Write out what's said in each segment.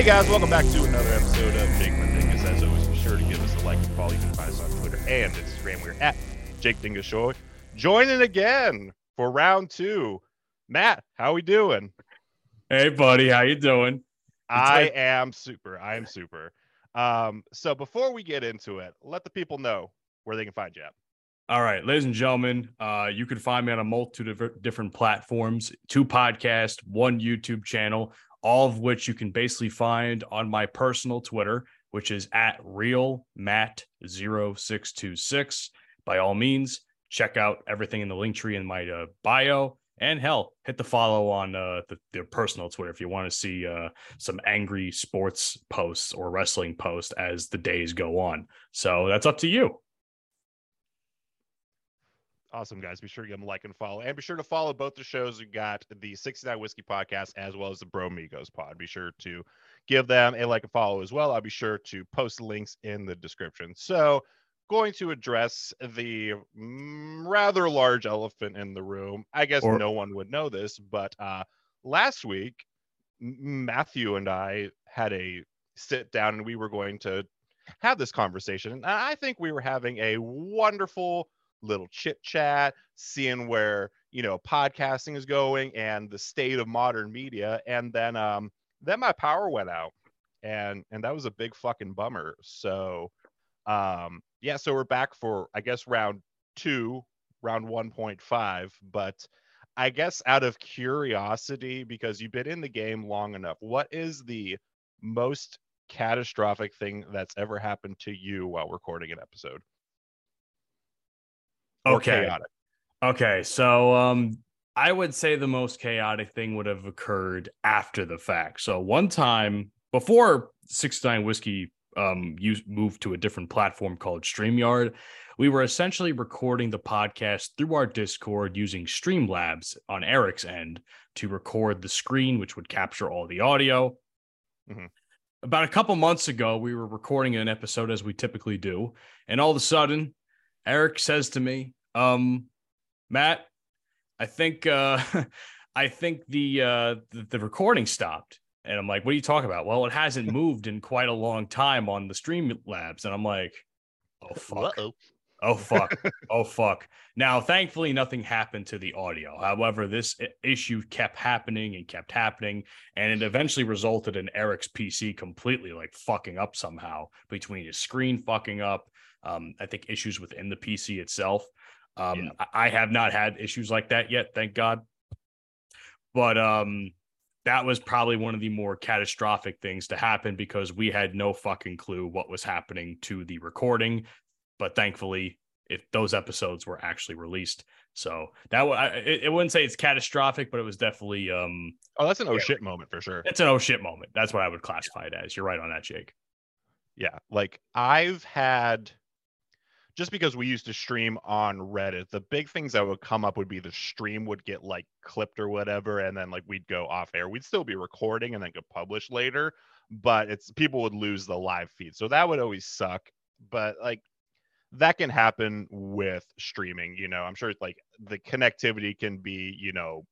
Hey guys, welcome back to another episode of Jake Dingus. As always, be sure to give us a like and follow. You can find us on Twitter and Instagram. We're at Jake Dingus Show. Joining again for round two. Matt, how are we doing? Hey buddy, how you doing? I am super. I am super. Um, so before we get into it, let the people know where they can find you at. All right, ladies and gentlemen, uh, you can find me on a multitude of different platforms, two podcasts, one YouTube channel, all of which you can basically find on my personal Twitter, which is at real matt0626. By all means, check out everything in the link tree in my uh, bio. And hell, hit the follow on uh, the, the personal Twitter if you want to see uh, some angry sports posts or wrestling posts as the days go on. So that's up to you. Awesome, guys. Be sure to give them a like and follow. And be sure to follow both the shows. We got the 69 Whiskey Podcast as well as the Bromigos Pod. Be sure to give them a like and follow as well. I'll be sure to post links in the description. So, going to address the mm, rather large elephant in the room. I guess or- no one would know this, but uh, last week, Matthew and I had a sit down and we were going to have this conversation. And I think we were having a wonderful little chit chat, seeing where you know podcasting is going and the state of modern media. And then um then my power went out, and and that was a big fucking bummer. So um yeah, so we're back for I guess round two, round one point five, but. I guess out of curiosity, because you've been in the game long enough, what is the most catastrophic thing that's ever happened to you while recording an episode? Okay. chaotic. Okay, so um I would say the most chaotic thing would have occurred after the fact. So one time before 69 Whiskey um you moved to a different platform called StreamYard, we were essentially recording the podcast through our Discord using Streamlabs on Eric's end to record the screen, which would capture all the audio. Mm-hmm. About a couple months ago, we were recording an episode as we typically do, and all of a sudden, Eric says to me, um, Matt, I think uh, I think the, uh, the the recording stopped. And I'm like, what are you talking about? Well, it hasn't moved in quite a long time on the stream labs. And I'm like, oh fuck. Uh-oh. Oh fuck. oh fuck. Now, thankfully, nothing happened to the audio. However, this issue kept happening and kept happening, and it eventually resulted in Eric's PC completely like fucking up somehow between his screen fucking up. Um, I think issues within the PC itself. Um, yeah. I have not had issues like that yet, thank God. But um, that was probably one of the more catastrophic things to happen because we had no fucking clue what was happening to the recording. But thankfully, if those episodes were actually released, so that I, it, it wouldn't say it's catastrophic, but it was definitely um. Oh, that's an oh shit moment for sure. It's an oh shit moment. That's what I would classify it as. You're right on that, Jake. Yeah, like I've had just because we used to stream on Reddit, the big things that would come up would be the stream would get like clipped or whatever, and then like we'd go off air. We'd still be recording and then go publish later, but it's people would lose the live feed. So that would always suck. But like that can happen with streaming, you know. I'm sure like the connectivity can be, you know,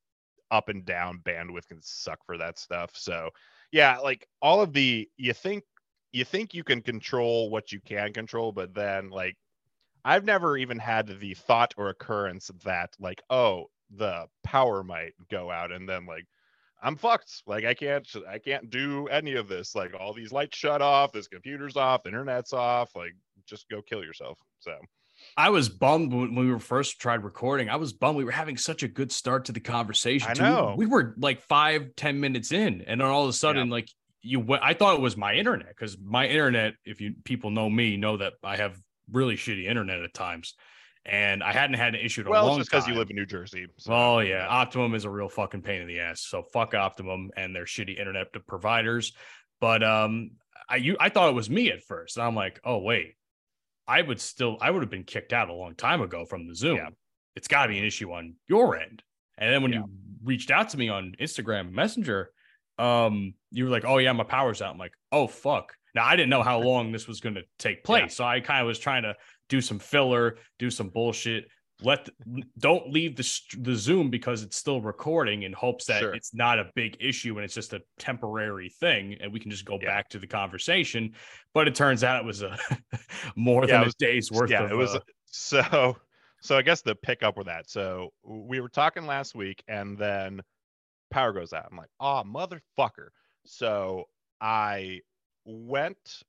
up and down, bandwidth can suck for that stuff. So yeah, like all of the you think you think you can control what you can control, but then like I've never even had the thought or occurrence that like, oh, the power might go out and then like I'm fucked. Like I can't I can't do any of this. Like all these lights shut off, this computer's off, the internet's off. Like just go kill yourself. So I was bummed when we were first tried recording. I was bummed. We were having such a good start to the conversation. I know. We were like five, ten minutes in, and then all of a sudden, yeah. like you, I thought it was my internet because my internet. If you people know me, know that I have really shitty internet at times. And I hadn't had an issue in well, a long just because you live in New Jersey. So. Oh yeah, Optimum is a real fucking pain in the ass. So fuck Optimum and their shitty internet providers. But um, I you I thought it was me at first, and I'm like, oh wait, I would still I would have been kicked out a long time ago from the Zoom. Yeah. It's got to be an issue on your end. And then when yeah. you reached out to me on Instagram Messenger, um, you were like, oh yeah, my power's out. I'm like, oh fuck. Now I didn't know how long this was going to take place, yeah. so I kind of was trying to do some filler, do some bullshit, let don't leave the the Zoom because it's still recording in hopes that Sure. it's not a big issue and it's just a temporary thing and we can just go Yeah. back to the conversation. But it turns out it was a more Yeah, than it a day's worth yeah, of it was uh, so so I guess the pickup with that. So we were talking last week and then power goes out. I'm like, oh motherfucker. So I went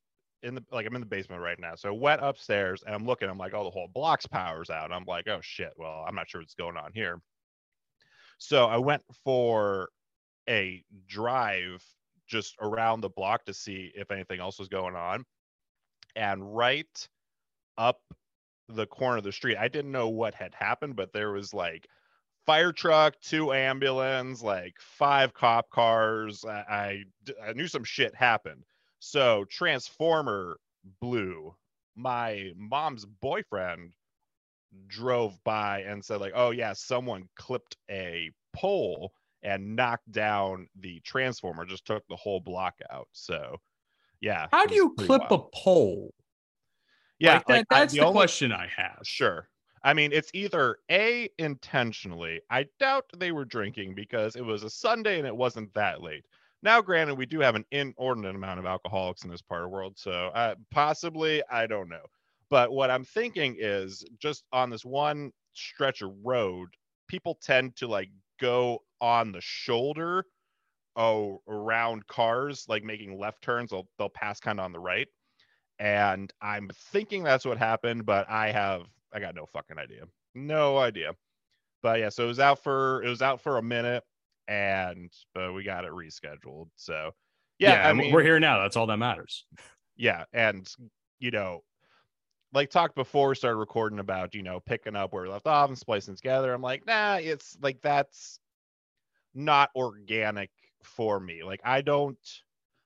in the like I'm in the basement right now. So I went upstairs and I'm looking, I'm like, oh the whole block's power's out. I'm like, oh shit. Well, I'm not sure what's going on here. So I went for a drive just around the block to see if anything else was going on. And right up the corner of the street. I didn't know what had happened, but there was like fire truck, two ambulance, like five cop cars. I, I I knew some shit happened. So transformer blew. My mom's boyfriend drove by and said like, "Oh yeah, someone clipped a pole and knocked down the transformer. Just took the whole block out." So yeah. How do you clip wild. a pole? Yeah, Like, that, like, I- that's the, only- question I have. Sure. I mean, it's either A, intentionally. I doubt they were drinking because it was a Sunday and it wasn't that late. Now, granted, we do have an inordinate amount of alcoholics in this part of the world. So uh, possibly, I don't know. But what I'm thinking is just on this one stretch of road, people tend to like go on the shoulder oh, around cars, like making left turns. They'll, they'll pass kind of on the right and I'm thinking that's what happened, but I have I got no fucking idea. No idea. But yeah, so it was out for it was out for a minute and but we got it rescheduled. So yeah, I mean we're here now. That's all that matters. yeah, and you know, like talked before we started recording about, you know, picking up where we left off and splicing together. I'm like, nah, it's like that's not organic for me. Like I don't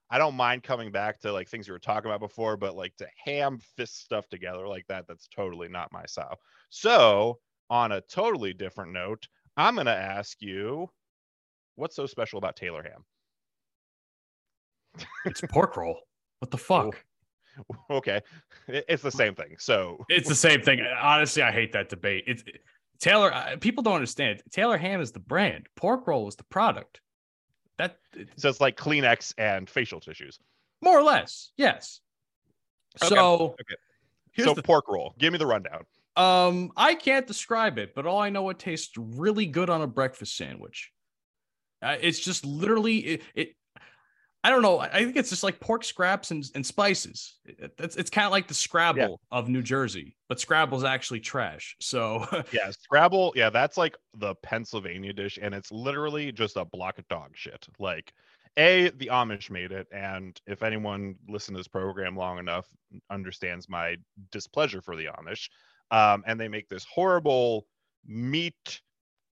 I don't mind coming back to like things we were talking about before, but like to ham fist stuff together like that, that's totally not my style. So, on a totally different note, I'm gonna ask you, what's so special about Taylor ham? It's pork roll. What the fuck? okay, it's the same thing. So It's the same thing. Honestly, I hate that debate. It's Taylor. uh, People don't understand. Taylor ham is the brand. Pork roll is the product. That so it's like Kleenex and facial tissues. more or less, yes. Okay, So okay. so pork roll. Give me the rundown. Um, I can't describe it, but all I know it tastes really good on a breakfast sandwich. Uh, it's just literally it, it. I don't know. I think it's just like pork scraps and, and spices. It- it's it's kind of like the Scrapple of New Jersey, but Scrapple's actually trash. So Yeah, Scrapple. Yeah, that's like the Pennsylvania dish, and it's literally just a block of dog shit. Like, a the Amish made it, and if anyone listened to this program long enough, understands my displeasure for the Amish. Um, and they make this horrible meat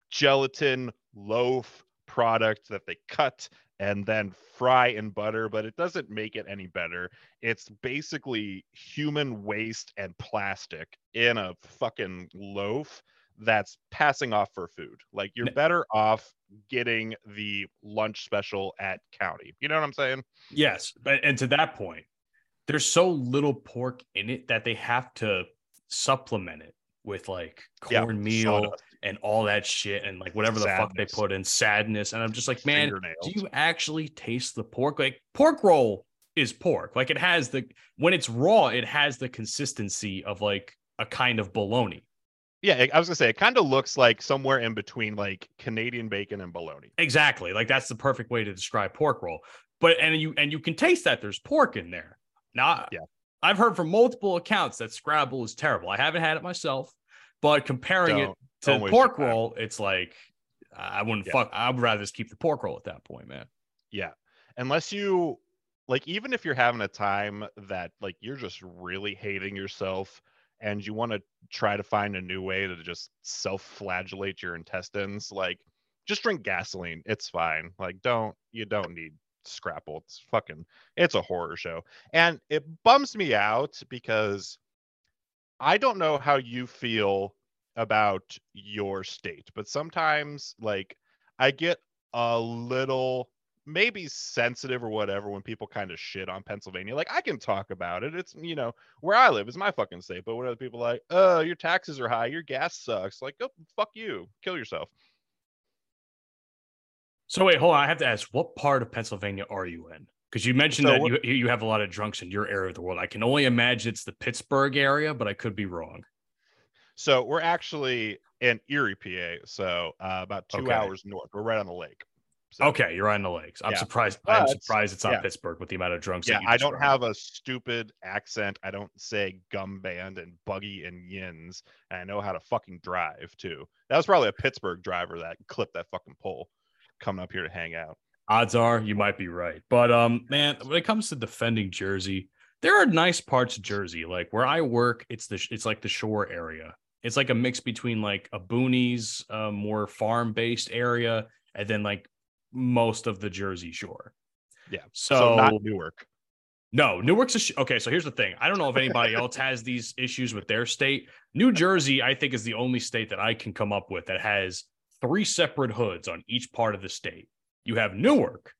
gelatin loaf product that they cut and then fry in butter, but it doesn't make it any better. It's basically human waste and plastic in a fucking loaf that's passing off for food. Like you're better off getting the lunch special at County. You know what I'm saying? yes, but and to that point, there's so little pork in it that they have to supplement it with like Yeah, cornmeal sawdust, and all that shit and like whatever the fuck they put in sadness. And I'm just like, man, fingernails. do you actually taste the pork? Like pork roll is pork. Like it has the when it's raw, it has the consistency of like a kind of bologna. Yeah, I was gonna say it kind of looks like somewhere in between like Canadian bacon and bologna. Exactly. Like that's the perfect way to describe pork roll. But and you and you can taste that there's pork in there. Now, Yeah. I've heard from multiple accounts that Scrapple is terrible. I haven't had it myself, but comparing it Don't- to don't pork roll, it's like I wouldn't Yeah. fuck. I'd rather just keep the pork roll at that point, man. Yeah. Unless you like even if you're having a time that like you're just really hating yourself and you want to try to find a new way to just self-flagellate your intestines, like just drink gasoline. It's fine. Like don't you don't need scrapple. It's fucking it's a horror show. And it bums me out because I don't know how you feel about your state, but sometimes like I get a little maybe sensitive or whatever when people kind of shit on Pennsylvania. Like I can talk about it. It's you know where I live is my fucking state. But when other people like, oh, your taxes are high, your gas sucks. Like, go fuck you, kill yourself. So wait, hold on. I have to ask, what part of Pennsylvania are you in? Because you mentioned So that you you have a lot of drunks in your area of the world. I can only imagine it's the Pittsburgh area, but I could be wrong. So we're actually in Erie, PA. So uh, about two Okay. hours north. We're right on the lake. So, Okay, you're on the lakes. I'm Yeah. surprised. I'm surprised it's not yeah. Pittsburgh with the amount of drunks. Yeah, that you I don't have a stupid accent. I don't say gum band and buggy and yins. And I know how to fucking drive too. That was probably a Pittsburgh driver that clipped that fucking pole coming up here to hang out. Odds are you might be right, but um, man, when it comes to defending Jersey, there are nice parts of Jersey. Like where I work, it's the it's like the shore area. It's like a mix between like a boonies, uh, more farm based area, and then like most of the Jersey Shore. Yeah, So, So, not Newark. no, Newark's a sh- okay. So here's the thing. I don't know if anybody else has these issues with their state. New Jersey, I think, is the only state that I can come up with that has three separate hoods on each part of the state. You have Newark,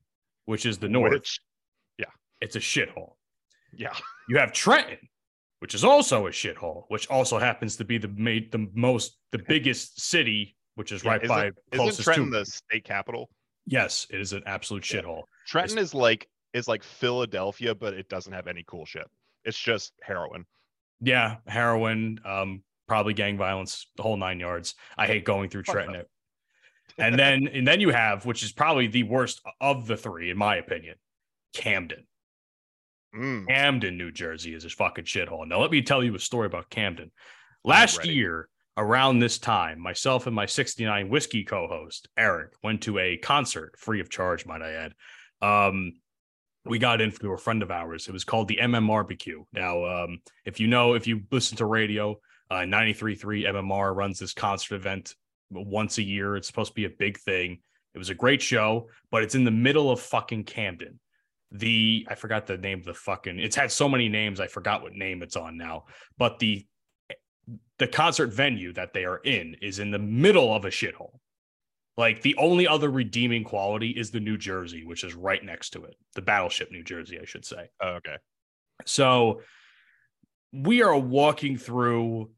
which is the north. Which, It's a shithole. yeah, You have Trenton, which is also a shithole, which also happens to be the made the most the biggest city, which is Yeah, right by closest Trenton to. the state capital? yes, it is an absolute Yeah. shithole. Trenton is like is like Philadelphia, but it doesn't have any cool shit. It's just heroin. Yeah, heroin, um, probably gang violence, the whole nine yards. I hate going through Trenton. And then and then you have, which is probably the worst of the three, in my opinion, Camden. Mm, Camden, New Jersey is a fucking shithole. Now, let me tell you a story about Camden. Last year, around this time, myself and my 69 whiskey co host, Eric, went to a concert free of charge, might I add. Um, we got in through a friend of ours. It was called the MMRBQ. Now, um, if you know, if you listen to radio, uh, 93.3 MMR runs this concert event once a year. It's supposed to be a big thing. It was a great show, but it's in the middle of fucking Camden the I forgot the name of the fucking it's had so many names I forgot what name it's on now but the the concert venue that they are in is in the middle of a shithole like the only other redeeming quality is the New Jersey which is right next to it the battleship New Jersey I should say oh, okay. so we are walking through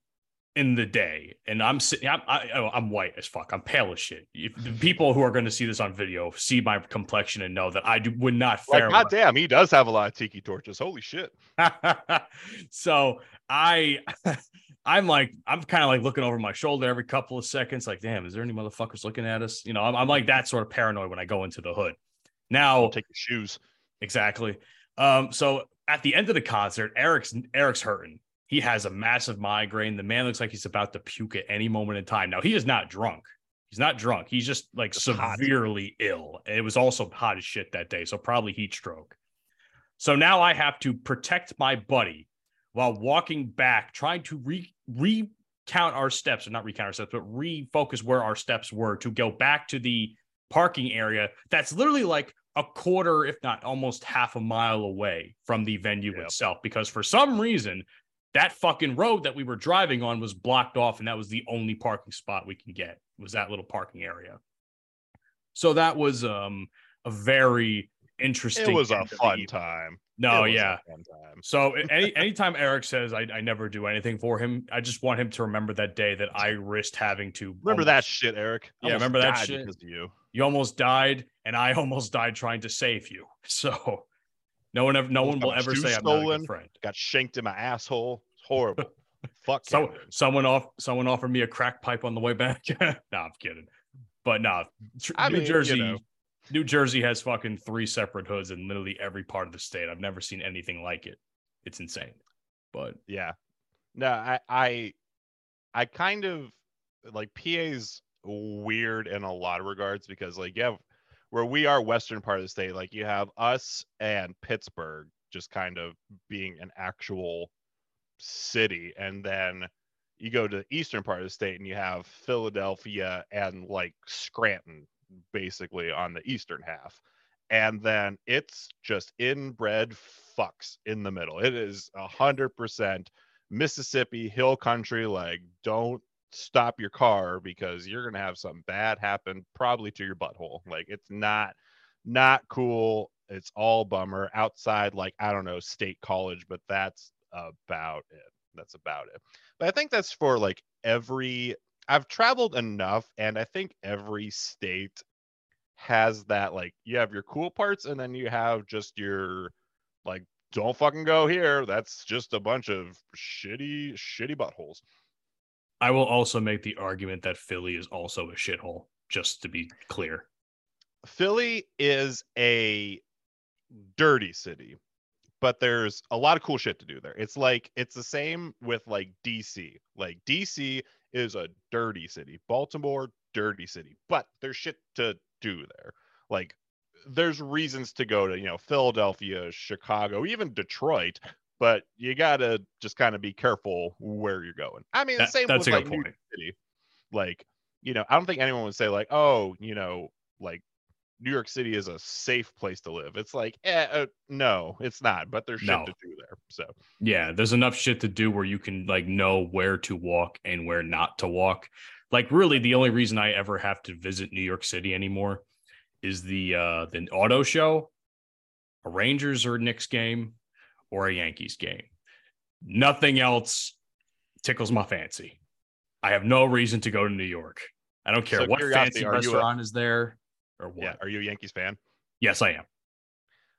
in the day, and I'm sitting. I'm, I, oh, I'm white as fuck. I'm pale as shit. If the people who are going to see this on video see my complexion and know that I do, would not Like, fare well. goddamn, he does have a lot of tiki torches. Holy shit. so I I'm like I'm kind of like looking over my shoulder every couple of seconds, like, damn, is there any motherfuckers looking at us? You know, I'm, I'm like that sort of paranoid when I go into the hood. Now, Don't take your shoes. exactly. Um, so at the end of the concert, Eric's Eric's hurting. He has a massive migraine. The man looks like he's about to puke at any moment in time. Now he is not drunk. He's not drunk. He's just like hot. severely ill. It was also hot as shit that day. So probably heat stroke. So now I have to protect my buddy while walking back, trying to re recount our steps, or not recount our steps, but refocus where our steps were to go back to the parking area that's literally like a quarter, if not almost half a mile away from the venue Yep. itself. Because for some reason, that fucking road that we were driving on was blocked off, and that was the only parking spot we can get was that little parking area. So that was um a very interesting. It was a end of the fun time. No, yeah. time. So any anytime Eric says I, I never do anything for him, I just want him to remember that day that I risked having to Remember that shit, Eric? I Yeah, remember that shit? You. you almost died, and I almost died trying to save you. So no one ever no one will ever say I'm not a good friend. Got shanked in my asshole. It's horrible. Fuck. So someone off someone offered me a crack pipe on the way back. no, I'm kidding. But no, tr- I New mean, you Jersey, know. New Jersey has fucking three separate hoods in literally every part of the state. I've never seen anything like it. It's insane. But Yeah. No, I I I kind of like PA's weird in a lot of regards because like you have where we are western part of the state, like you have us and Pittsburgh just kind of being an actual city and then you go to the eastern part of the state and you have Philadelphia and like Scranton basically on the eastern half. And then it's just inbred fucks in the middle. It is a hundred percent Mississippi hill country. Like, don't stop your car because you're gonna have something bad happen, probably to your butthole. Like, it's not not cool. It's all bummer. Outside, like I don't know, state college, but that's about it. That's about it. But I think that's for like every. I've traveled enough, and I think every state has that. Like you have your cool parts, and then you have just your like don't fucking go here. That's just a bunch of shitty, shitty buttholes. I will also make the argument that Philly is also a shithole, just to be clear. Philly is a dirty city, but there's a lot of cool shit to do there. It's like it's the same with like DC. Like DC is a dirty city. Baltimore, dirty city, but there's shit to do there. Like there's reasons to go to, you know, Philadelphia, Chicago, even Detroit, but you gotta just kind of be careful where you're going. I mean, That- the same that's with a like good New point. York City. Like, you know, I don't think anyone would say like, oh, you know, like New York City is a safe place to live. It's like, eh, uh, no, it's not. But there's shit No. to do there. So Yeah, there's enough shit to do where you can like know where to walk and where not to walk. Like really the only reason I ever have to visit New York City anymore is the uh the auto show, a Rangers or Knicks game or a Yankees game. Nothing else tickles my fancy. I have no reason to go to New York. I don't care So what fancy are you a- restaurant is there or what. yeah, are you a Yankees fan? Yes, I am.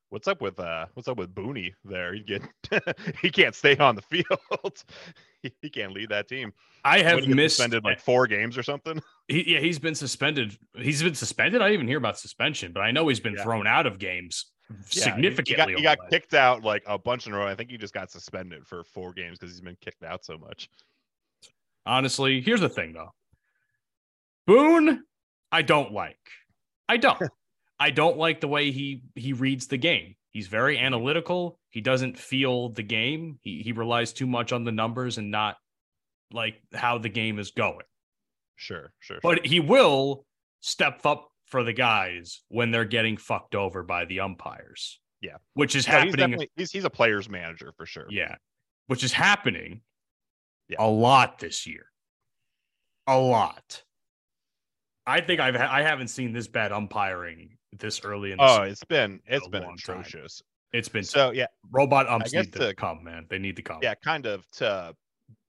What's up with uh what's up with Booney there? He get he can't stay on the field. he, he can't lead that team. I have missed suspended like four games or something. He, yeah, he's been suspended. He's been suspended. I didn't even hear about suspension, but I know he's been Yeah. thrown out of games Yeah, significantly. He got, he got kicked out like a bunch in a row. I think he just got suspended for four games because he's been kicked out so much. Honestly, here's the thing though. Boone, I don't like. I don't. I don't like the way he he reads the game. He's very analytical. He doesn't feel the game. He he relies too much on the numbers and not like how the game is going. Sure, sure. sure. But he will step up for the guys when they're getting fucked over by the umpires. Yeah. Which is he's happening definitely he's he's a player's manager for sure. Yeah. Which is happening Yeah. a lot this year. A lot. I think I've I haven't seen this bad umpiring this early in the Oh, it's been it's been long time. atrocious. It's been So yeah, robot umps need to to- come, man. They need to come. yeah, kind of to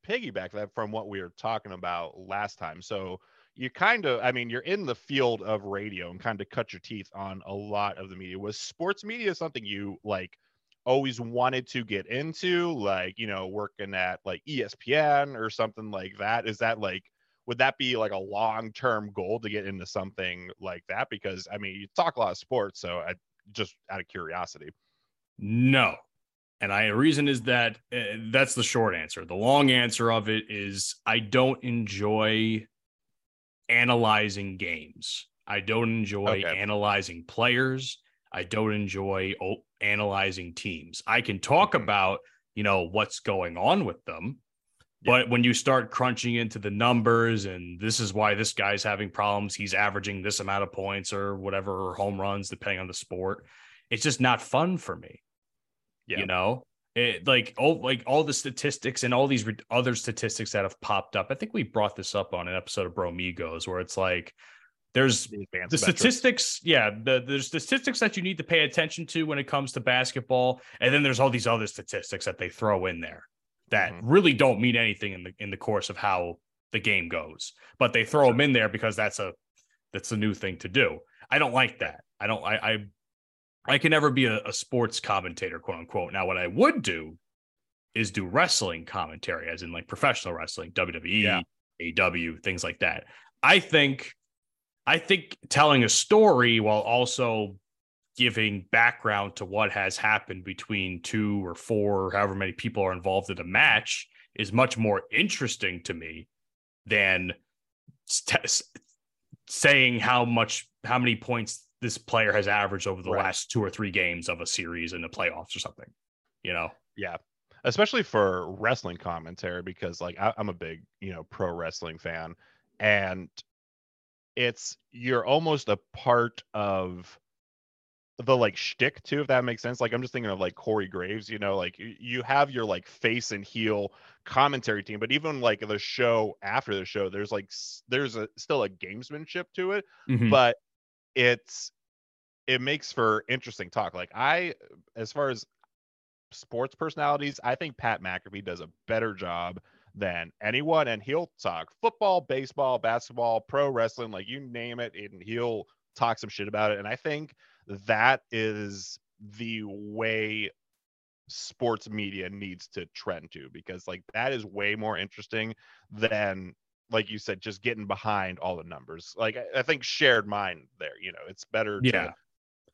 piggyback that from what we were talking about last time. So you kind of, I mean, you're in the field of radio and kind of cut your teeth on a lot of the media. Was sports media something you like always wanted to get into, like you know, working at like ESPN or something like that? Is that like would that be like a long-term goal to get into something like that? Because I mean, you talk a lot of sports, so I just out of curiosity. No. And I reason is that uh, that's the short answer. The long answer of it is I don't enjoy analyzing games. I don't enjoy Okay. analyzing players. I don't enjoy analyzing teams. I can talk Mhm. about, you know, what's going on with them. Yeah. But when you start crunching into the numbers and this is why this guy's having problems, he's averaging this amount of points or whatever, or home runs, depending on the sport, it's just not fun for me Yeah. you know it, like all like all the statistics and all these re- other statistics that have popped up. I think we brought this up on an episode of bromigos where it's like there's The the statistics yeah the there's statistics that you need to pay attention to when it comes to basketball and then there's all these other statistics that they throw in there that Mhm. really don't mean anything in the in the course of how the game goes but they throw them in there because that's a that's a new thing to do. I don't like that. I don't i i, I can never be a, a sports commentator quote unquote now what i would do is do wrestling commentary as in like professional wrestling wwe Yeah. aw things like that i think I think telling a story while also giving background to what has happened between two or four, or however many people are involved in a match, is much more interesting to me than st- saying how much, how many points this player has averaged over the Right. last two or three games of a series in the playoffs or something. You know, Yeah. Especially for wrestling commentary, because like I, I'm a big, you know, pro wrestling fan. And it's you're almost a part of the like shtick too, if that makes sense. Like I'm just thinking of like Corey Graves, you know, like you have your like face and heel commentary team, but even like the show after the show, there's like there's a still a gamesmanship to it, Mhm. but it's it makes for interesting talk. Like I, as far as sports personalities, I think Pat McAfee does a better job than anyone, and he'll talk football, baseball, basketball, pro wrestling, like you name it, and he'll talk some shit about it. And I think that is the way sports media needs to trend to because like that is way more interesting than like you said just getting behind all the numbers like i, I think shared mind there you know it's better Yeah. to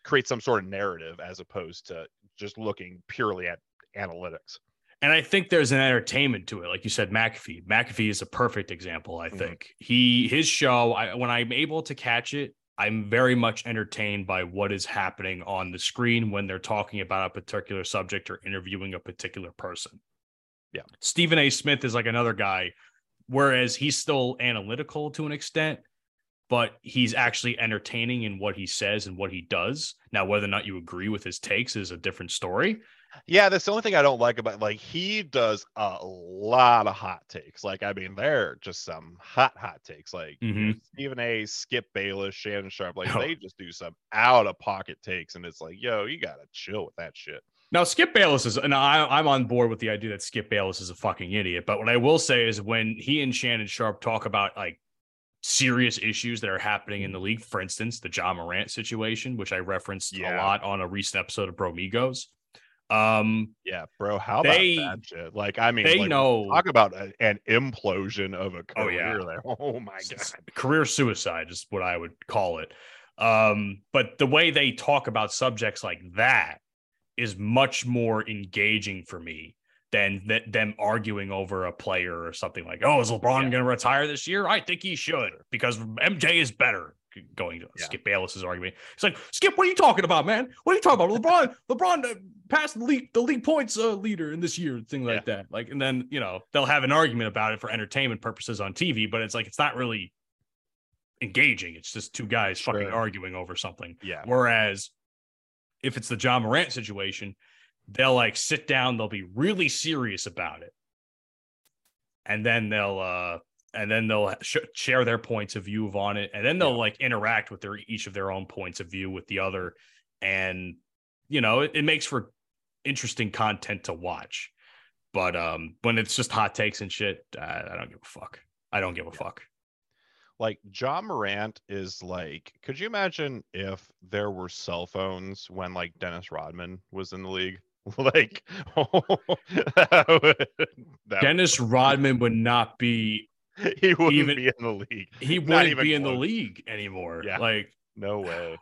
create some sort of narrative as opposed to just looking purely at analytics And I think there's an entertainment to it, like you said, McAfee. McAfee is a perfect example. I Mhm. think he his show. I, when I'm able to catch it, I'm very much entertained by what is happening on the screen when they're talking about a particular subject or interviewing a particular person. Yeah. Stephen A. Smith is like another guy, whereas he's still analytical to an extent, but he's actually entertaining in what he says and what he does. Now, whether or not you agree with his takes is a different story. Yeah, that's the only thing I don't like about like he does a lot of hot takes. Like, I mean, they're just some hot, hot takes. Like you know, Stephen A, Skip Bayless, Shannon Sharpe, like Oh. they just do some out of pocket takes, and it's like, yo, you gotta chill with that shit. Now, Skip Bayless is, and I, I'm on board with the idea that Skip Bayless is a fucking idiot. But what I will say is when he and Shannon Sharpe talk about like serious issues that are happening in the league, for instance, the Ja Morant situation, which I referenced a lot on a recent episode of Bromigos. Um, Yeah, bro, how They- about that shit? Like, I mean, they like, know talk about a- an implosion of a Oh, career yeah. Oh my god. s- career suicide is what I would call it. Um, but the way they talk about subjects like that is much more engaging for me than th- them arguing over a player or something like, oh, is LeBron Yeah. going to retire this year? I think he should because MJ is better. Going to Yeah. Skip Bayless's argument. It's like, Skip, what are you talking about, man? What are you talking about? LeBron, LeBron uh, passed the league, the league points uh, leader in this year, thing like that. Like, and then you know they'll have an argument about it for entertainment purposes on TV, but it's like it's not really engaging. It's just two guys fucking arguing over something. Yeah. Whereas if it's the Ja Morant situation, they'll like sit down, they'll be really serious about it. And then they'll uh and then they'll sh- share their points of view on it and then they'll Yeah. like interact with their each of their own points of view with the other and you know, it, it makes for interesting content to watch. But um when it's just hot takes and shit, uh, I don't give a fuck. I don't give a Yeah. fuck. Like Ja Morant is like, could you imagine if there were cell phones when like Dennis Rodman was in the league? like, that would- that Dennis Rodman would not be he wouldn't even- be in the league. he Not wouldn't be in the league anymore. Yeah. Like No way.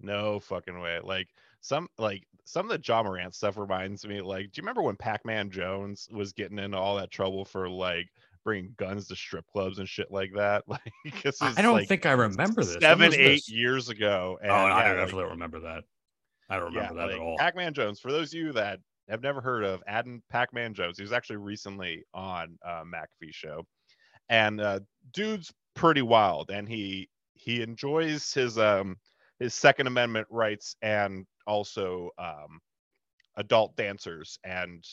No fucking way. Like some like some of the John Morant stuff reminds me like, do you remember when Pac-Man Jones was getting into all that trouble for like bringing guns to strip clubs and shit like that? Like, this I is, I don't like, think I remember this. Seven, eight this? years ago. And Oh, I yeah, don't like, definitely remember that. I don't remember that like, at all. Pac-Man Jones. For those of you that have never heard of Adam Pac-Man Jones, he was actually recently on uh, McAfee show, and uh, dude's pretty wild, and he he enjoys his um his Second Amendment rights and also um adult dancers and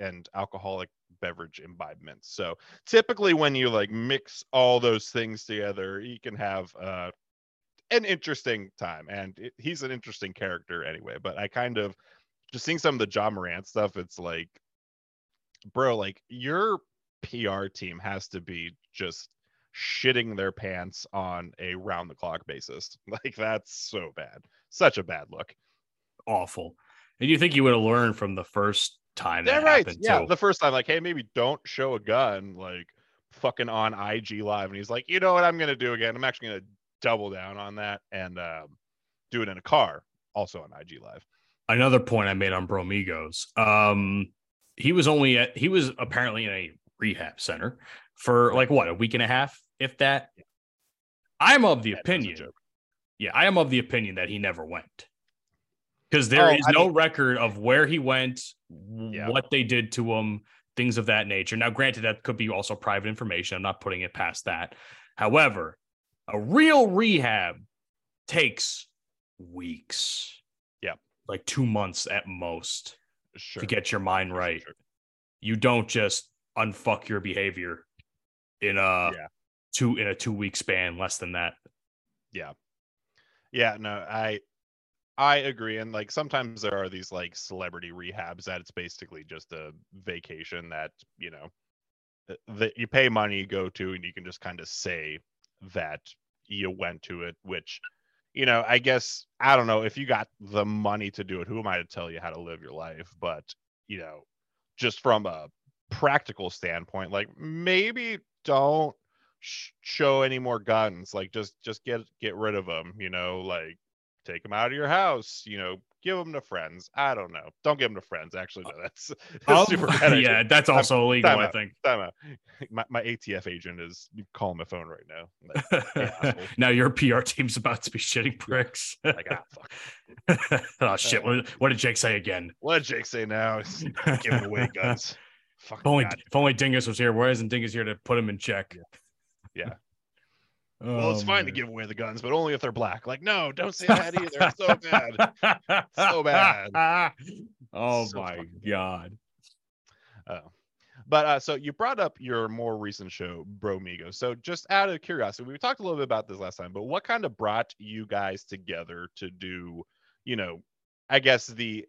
and alcoholic beverage imbibements. So typically when you like mix all those things together, you can have uh an interesting time and it, he's an interesting character anyway but i kind of just seeing some of the ja morant stuff it's like bro like your pr team has to be just shitting their pants on a round the clock basis like that's so bad such a bad look Awful. And you think you would have learned from the first time yeah that right happened yeah too. the first time like hey maybe don't show a gun like fucking on ig live and he's like you know what i'm gonna do again i'm actually gonna double down on that and um, do it in a car also on ig live Another point I made on Bromigos. Um, he was only at he was apparently in a rehab center for like what a week and a half, if that. I'm of the Yeah, a opinion. Yeah, I am of the opinion that he never went. Because there Oh, is I no mean- record of where he went, Yeah. what they did to him, things of that nature. Now, granted, that could be also private information. I'm not putting it past that. However, a real rehab takes weeks. Yeah. Like two months at most sure to get your mind right. sure. You don't just unfuck your behavior in a Yeah. two in a two week span, less than that. yeah yeah no i I agree. And like sometimes there are these like celebrity rehabs that it's basically just a vacation that, you know, uh, that you pay money, you go to, and you can just kind of say that you went to it, which, you know, I guess, I don't know if you got the money to do it, who am I to tell you how to live your life? But, you know, just from a practical standpoint, like maybe don't sh- show any more guns. Like just, just get, get rid of them, you know, like take them out of your house, you know, give them to friends. I don't know. Don't give them to friends. Actually, no, that's, that's super bad. yeah, that's also time, illegal. Time I think. Time out. My, my ATF agent is calling my phone right now. Like, now your PR team's about to be shitting pricks. like ah fuck. oh shit! What, what, did Jake say again? What did Jake say now? Giving away guns. If only, if only Dingus was here. Why isn't Dingus here to put him in check? Yeah. yeah. Oh, well, it's fine man. to give away the guns, but only if they're black. Like, no, don't say that either. It's so bad. so bad. Oh so my god. Oh. But uh, so you brought up your more recent show, Bro Migo. So just out of curiosity, we talked a little bit about this last time, but what kind of brought you guys together to do, you know, I guess the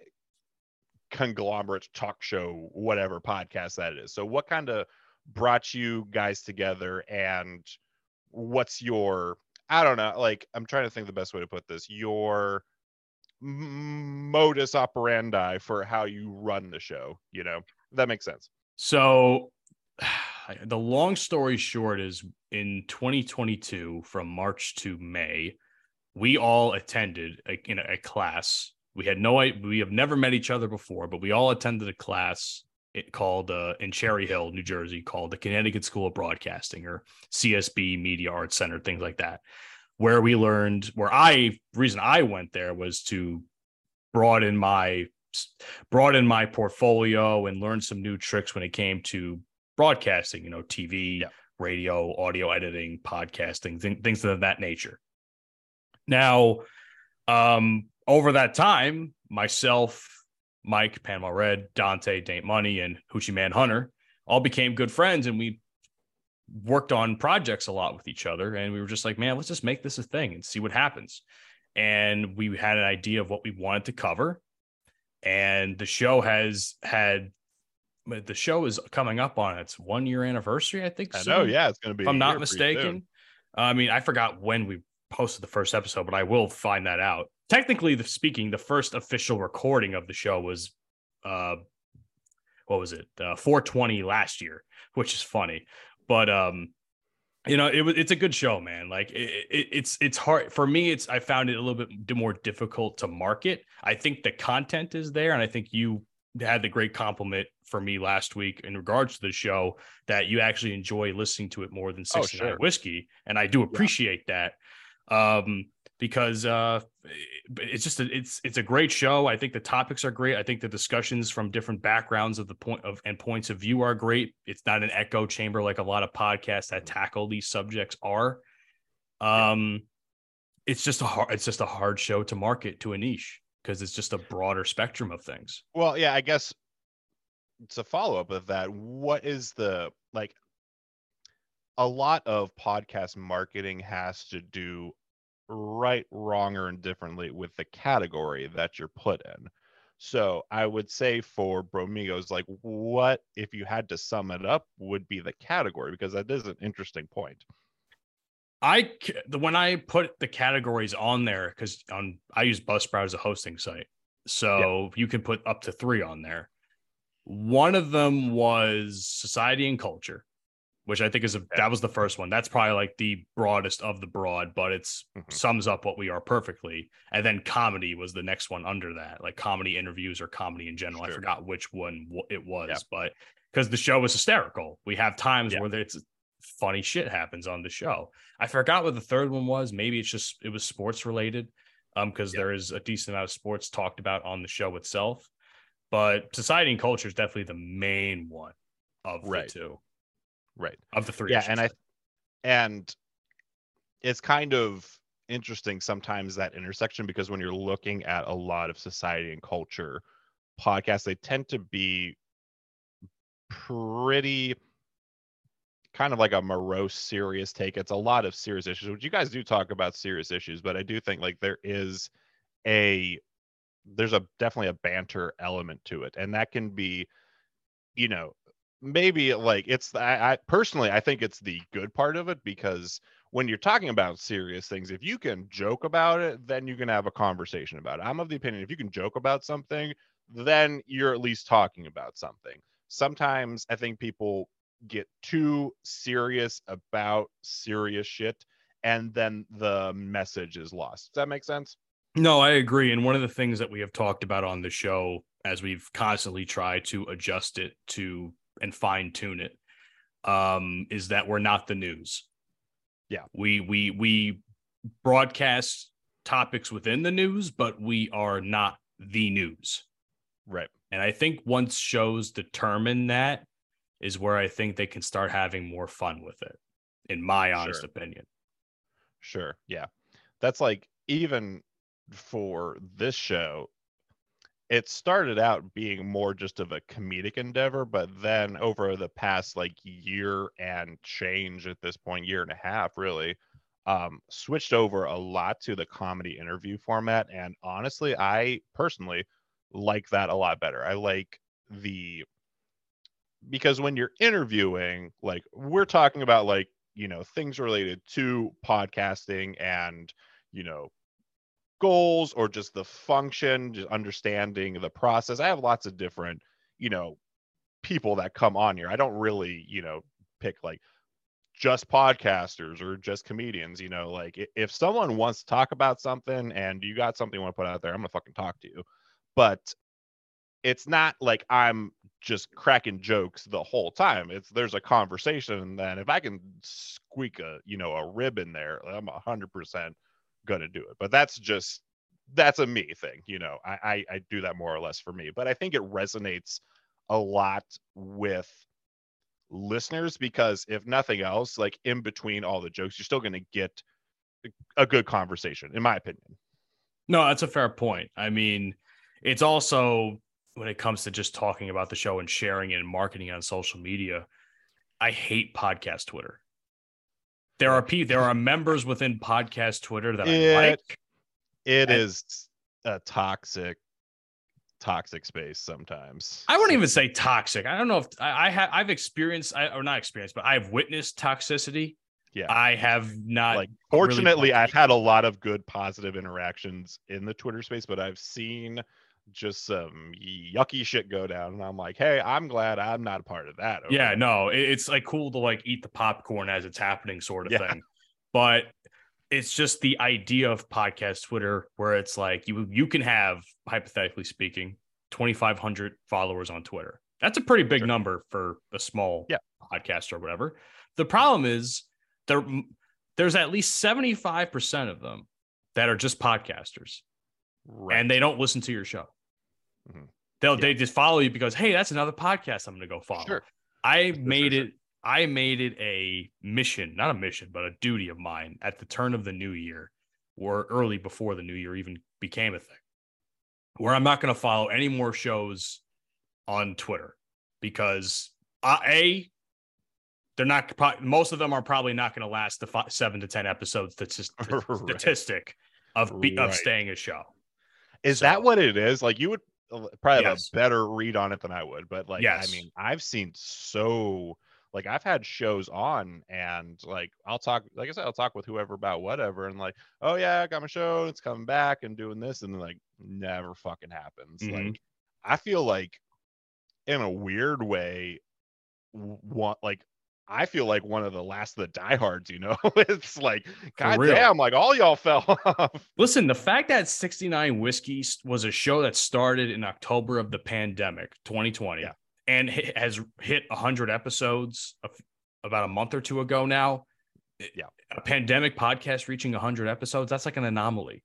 conglomerate talk show, whatever podcast that is. So what kind of brought you guys together and what's your I don't know, like I'm trying to think the best way to put this. Your modus operandi for how you run the show, you know. That makes sense. So the long story short is in 2022 from March to May, we all attended a, in a, a class. We had no we have never met each other before, but we all attended a class it called uh, in Cherry Hill, New Jersey, called the Connecticut School of Broadcasting or CSB Media Arts Center, things like that, where we learned. Where I reason I went there was to broaden my broaden my portfolio and learn some new tricks when it came to broadcasting. You know, TV, yeah. radio, audio editing, podcasting, th- things of that nature. Now, um, over that time, myself Mike, Panama Red, Dante, Daint Money, and Hoochie Man Hunter all became good friends and we worked on projects a lot with each other. And we were just like, man, let's just make this a thing and see what happens. And we had an idea of what we wanted to cover. And the show has had the show is coming up on its one year anniversary, I think. I know, yeah, it's going to be. If I'm not mistaken, I mean, I forgot when we posted the first episode, but I will find that out technically the, speaking, the first official recording of the show was uh what was it? Uh 420 last year, which is funny. But um you know, it was it's a good show, man. Like it, it, it's it's hard for me. It's I found it a little bit more difficult to market. I think the content is there, and I think you had the great compliment for me last week in regards to the show that you actually enjoy listening to it more than 69 oh, sure. whiskey, and I do appreciate yeah. that. Um, because uh, it's just a, it's it's a great show. I think the topics are great. I think the discussions from different backgrounds of the point of and points of view are great. It's not an echo chamber like a lot of podcasts that tackle these subjects are. Um, it's just a hard it's just a hard show to market to a niche because it's just a broader spectrum of things. Well, yeah, I guess it's a follow up of that. What is the like? A lot of podcast marketing has to do right, wrong, or indifferently with the category that you're put in. So I would say for Bromigos, like what if you had to sum it up would be the category because that is an interesting point. I when I put the categories on there because on I use Buzzsprout as a hosting site, so yep. you can put up to three on there. One of them was society and culture which I think is a, that was the first one. That's probably like the broadest of the broad, but it's mm-hmm. sums up what we are perfectly. And then comedy was the next one under that, like comedy interviews or comedy in general. Sure. I forgot which one it was, yeah. but because the show was hysterical. We have times yeah. where it's funny shit happens on the show. I forgot what the third one was. Maybe it's just it was sports related, um, because yeah. there is a decent amount of sports talked about on the show itself. But society and culture is definitely the main one of right. the two right. Of the three yeah and i and it's kind of interesting sometimes that intersection because when you're looking at a lot of society and culture podcasts they tend to be pretty kind of like a morose serious take. It's a lot of serious issues which you guys do talk about serious issues but i do think like there is a there's a definitely a banter element to it. And that can be you know maybe like it's I, I personally i think it's the good part of it because when you're talking about serious things if you can joke about it then you can have a conversation about it. I'm of the opinion if you can joke about something then you're at least talking about something. Sometimes i think people get too serious about serious shit and then the message is lost. Does that make sense? No, I agree. And one of the things that we have talked about on the show as we've constantly tried to adjust it to and fine tune it um, is that we're not the news. Yeah. We we we broadcast topics within the news, but we are not the news. right And I think once shows determine that is where I think they can start having more fun with it, in my honest Sure. opinion. Sure. Yeah. That's like even for this show, it started out being more just of a comedic endeavor, but then over the past like year and change at this point, year and a half really, um, switched over a lot to the comedy interview format. And honestly, I personally like that a lot better. I like the because when you're interviewing, like we're talking about like, you know, things related to podcasting and, you know, goals or just the function, just understanding the process. I have lots of different, you know, people that come on here. I don't really, you know, pick like just podcasters or just comedians, you know, like if someone wants to talk about something and you got something you want to put out there, I'm going to fucking talk to you. But it's not like I'm just cracking jokes the whole time. It's there's a conversation and then if I can squeak a, you know, a rib in there, I'm 100% going to do it. But that's just that's a me thing, you know. I, I I do that more or less for me, but I think it resonates a lot with listeners because if nothing else, like in between all the jokes, you're still going to get a good conversation, in my opinion. No, that's a fair point. I mean, it's also when it comes to just talking about the show and sharing it and marketing it on social media. I hate podcast Twitter. There are people, there are members within podcast Twitter that I like. It And- is a toxic, toxic space sometimes. I wouldn't even say toxic. I don't know if I, I have I've experienced I, or not experienced, but I've witnessed toxicity. Yeah. I have not like really fortunately i've had a lot of good positive interactions in the twitter space but i've seen just some yucky shit go down and i'm like hey i'm glad i'm not a part of that over yeah no it's like cool to like eat the popcorn as it's happening sort of Yeah. thing but it's just the idea of podcast twitter where it's like you you can have hypothetically speaking 2500 followers on twitter that's a pretty big Sure. number for a small Yeah. podcast or whatever the problem is there there's at least 75% of them that are just podcasters right. and they don't listen to your show Mhm. they'll Yeah. they just follow you because hey that's another podcast i'm gonna go follow sure I Sure, made sure, it. I made it a mission, not a mission, but a duty of mine at the turn of the new year, or early before the new year even became a thing, where I'm not going to follow any more shows on Twitter because uh, a they're not most of them are probably not going to last the five, seven to ten episodes. That's just Right. statistic of be, of Right. staying a show. is So- that what it is like you would probably have Yes. a better read on it than i would but like Yes. i mean i've seen so like i've had shows on and like i'll talk like i said i'll talk with whoever about whatever and like oh yeah i got my show it's coming back and doing this and like never fucking happens Mhm. like i feel like in a weird way what like I feel like one of the last of the diehards, you know. it's like, god real. damn, like all y'all fell off. Listen, the fact that 69 Whiskey was a show that started in October of the pandemic, 2020, Yeah. and has hit 100 episodes of, about a month or two ago now. Eh, yeah. A pandemic podcast reaching 100 episodes, that's like an anomaly.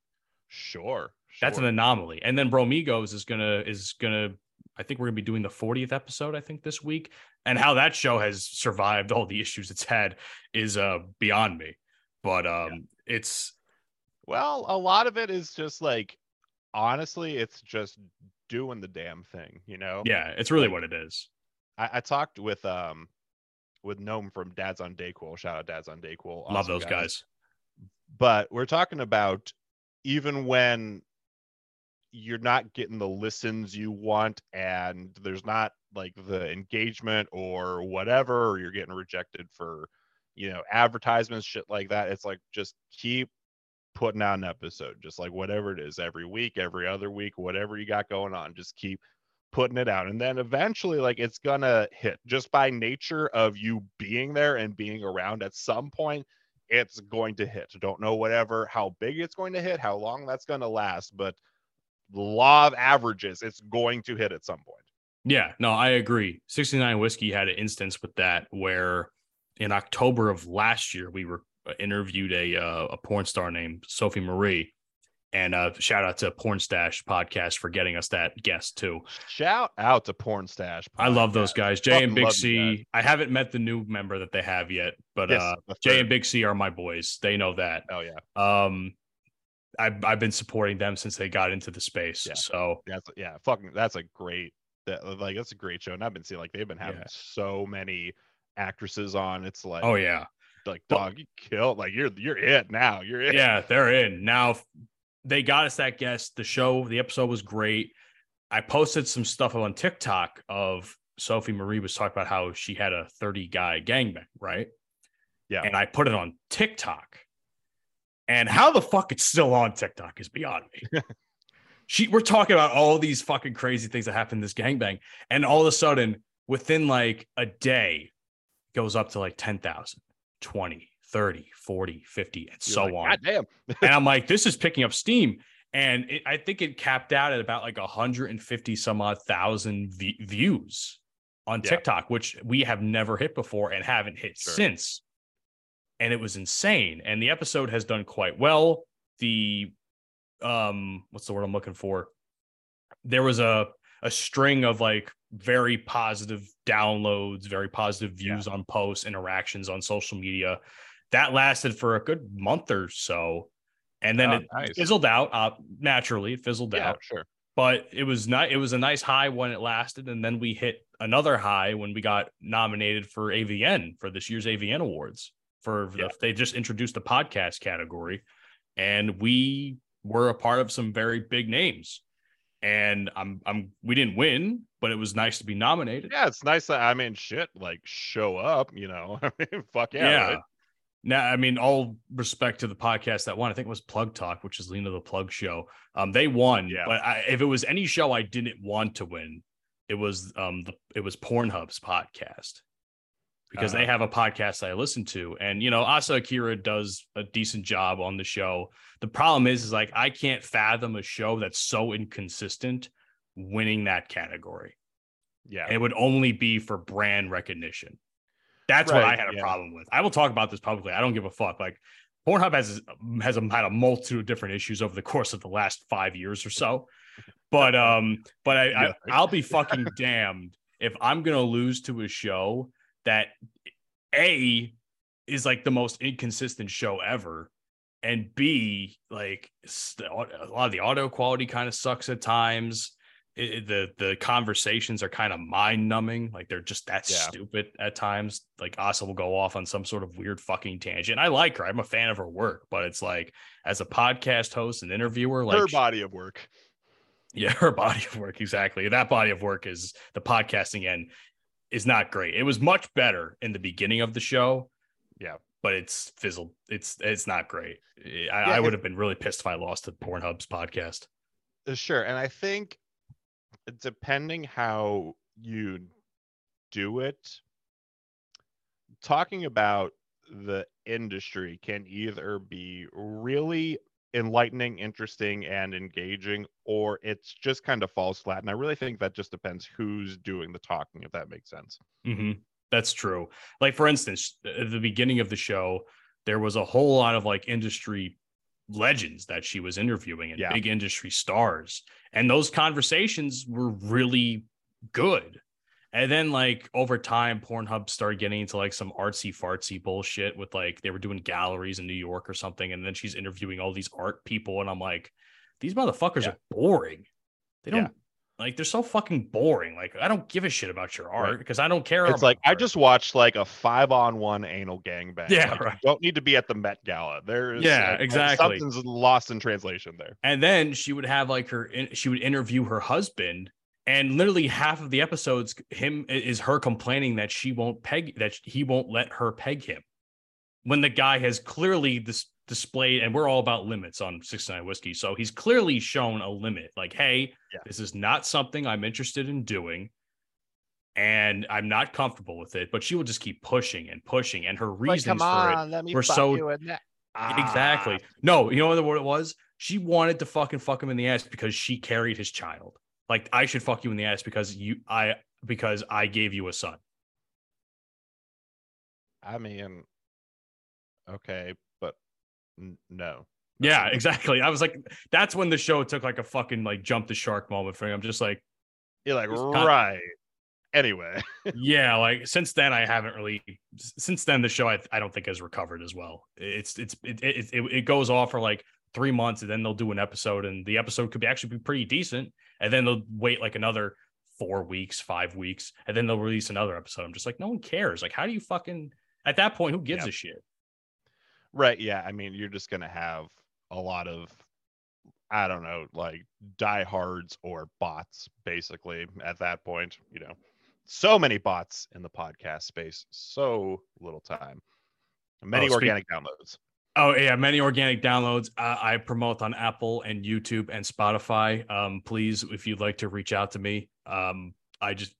Sure. That's an anomaly. And then Bromigos is going to, is going to, I think we're going to be doing the 40th episode, I think, this week. And how that show has survived all the issues it's had is uh beyond me. But um it's Well, a lot of it is just like honestly, it's just doing the damn thing, you know? yeah, it's really Like- what it is. I, I talked with um with Gnome from Dad's on Dayquil. Shout out Dad's on Dayquil. Love Awesome those guys. But we're talking about even when you're not getting the listens you want and there's not like the engagement or whatever or you're getting rejected for you know advertisements shit like that. It's like just keep putting out an episode. Just like whatever it is every week every other week whatever you got going on just keep putting it out. And then eventually like it's gonna hit. Just by nature of you being there and being around at some point it's going to hit. Don't know whatever how big it's going to hit how long that's going to last but law of averages, it's going to hit at some point. Yeah, no, I agree. 69 Whiskey had an instance with that where in October of last year, we were uh, interviewed a uh, a porn star named Sophie Marie. And uh, shout out to Porn Stash podcast for getting us that guest too. Shout out to Porn Stash. Podcast. I love those guys. Jay and Big C. I haven't met the new member that they have yet, but yes, uh, Jay and Big C are my boys. They know that. Oh yeah. Um, I've I've been supporting them since they got into the space. Yeah. So that's yeah, fucking that's a great that like that's a great show. And I've been seeing like they've been having yeah. so many actresses on. It's like oh yeah, like dog, you killed. Like you're you're it now. You're it. Yeah, they're in now. They got us that guest. The show, the episode was great. I posted some stuff on TikTok of Sophie Marie was talking about how she had a 30 guy gangbang, right? Yeah. And I put it on TikTok and how the fuck it's still on TikTok is beyond me. she, we're talking about all these fucking crazy things that happened in this gangbang, and all of a sudden, within like a day, goes up to like 10,000, 20, 30, 40, 50, and You're so like, on. God damn. and I'm like, this is picking up steam. And it, I think it capped out at about like 150 some odd thousand v- views on yeah. TikTok, which we have never hit before and haven't hit sure. since and it was insane. And the episode has done quite well. The um, what's the word I'm looking for? There was a a string of like very positive downloads, very positive views yeah. on posts, interactions on social media. That lasted for a good month or so, and then oh, it nice. fizzled out. Uh, naturally, it fizzled yeah, out. Sure, but it was not. It was a nice high when it lasted, and then we hit another high when we got nominated for AVN for this year's AVN Awards for yeah. the, they just introduced the podcast category and we were a part of some very big names and I'm I'm we didn't win, but it was nice to be nominated. Yeah, it's nice that I mean shit, like show up, you know. I mean, fuck yeah. Yeah. Right? Now, I mean, all respect to the podcast that won. I think it was Plug Talk, which is Lena the Plug show. Um, they won, yeah. but I, if it was any show I didn't want to win, it was um the it was Pornhub's podcast because uh-huh. they have a podcast that I listen to. And you know, Asa Akira does a decent job on the show. The problem is, is like I can't fathom a show that's so inconsistent winning that category. Yeah. It would only be for brand recognition. That's right, what I had a yeah. problem with. I will talk about this publicly. I don't give a fuck. Like Pornhub has has had a multitude of different issues over the course of the last five years or so. But um, but I, yeah. I I'll be fucking damned if I'm gonna lose to a show that A is like the most inconsistent show ever. And B, like a lot of the audio quality kind of sucks at times. It, the the conversations are kind of mind numbing. Like they're just that yeah. stupid at times. Like Asa will go off on some sort of weird fucking tangent. I like her. I'm a fan of her work, but it's like as a podcast host and interviewer, like her body of work. Yeah, her body of work exactly. That body of work is the podcasting end is not great. It was much better in the beginning of the show. Yeah. But it's fizzled. It's it's not great. I, yeah, I would have been really pissed if I lost to Pornhub's podcast. Uh, sure. And I think depending how you do it, talking about the industry can either be really enlightening, interesting, and engaging, or it's just kind of falls flat. And I really think that just depends who's doing the talking, if that makes sense. Mm-hmm. That's true. Like, for instance, at the beginning of the show, there was a whole lot of like industry legends that she was interviewing and yeah. big industry stars. And those conversations were really good. And then like over time, Pornhub started getting into like some artsy fartsy bullshit with like they were doing galleries in New York or something. And then she's interviewing all these art people. And I'm like, these motherfuckers yeah. are boring. They don't yeah. Like they're so fucking boring. Like I don't give a shit about your art Right. because I don't care. It's like I just watched like a five on one anal gangbang. Yeah, Like, right. Don't need to be at the Met Gala. There's Yeah, like, exactly. Something's lost in translation there. And then she would have like her, she would interview her husband, and literally half of the episodes, him is her complaining that she won't peg, that he won't let her peg him, when the guy has clearly dis- displayed, and we're all about limits on 69 whiskey, so he's clearly shown a limit. Like, hey, Yeah. this is not something I'm interested in doing, and I'm not comfortable with it. But she will just keep pushing and pushing, and her reasons for it were so- you in that. Exactly. Ah. No, you know what the word it was? She wanted to fucking fuck him in the ass because she carried his child. Like I should fuck you in the ass because you I because I gave you a son. I mean, okay, but n- no. Yeah, exactly. I was like, that's when the show took like a fucking like jump the shark moment for me. I'm just like, You're like right. Anyway, yeah, like since then I haven't really. Since then the show I, I don't think has recovered as well. It's it's it it, it it goes off for like three months and then they'll do an episode and the episode could be actually be pretty decent and then they'll wait like another four weeks, five weeks, and then they'll release another episode. I'm just like, no one cares. Like, how do you fucking at that point? Who gives Yeah. a shit? right? Yeah, I mean, you're just gonna have a lot of, I don't know, like diehards or bots, basically. At that point, you know, so many bots in the podcast space, so little time, many Oh, speak- organic downloads. Oh yeah, many organic downloads. Uh, I promote on Apple and YouTube and Spotify. Um, please, if you'd like to reach out to me, um, I just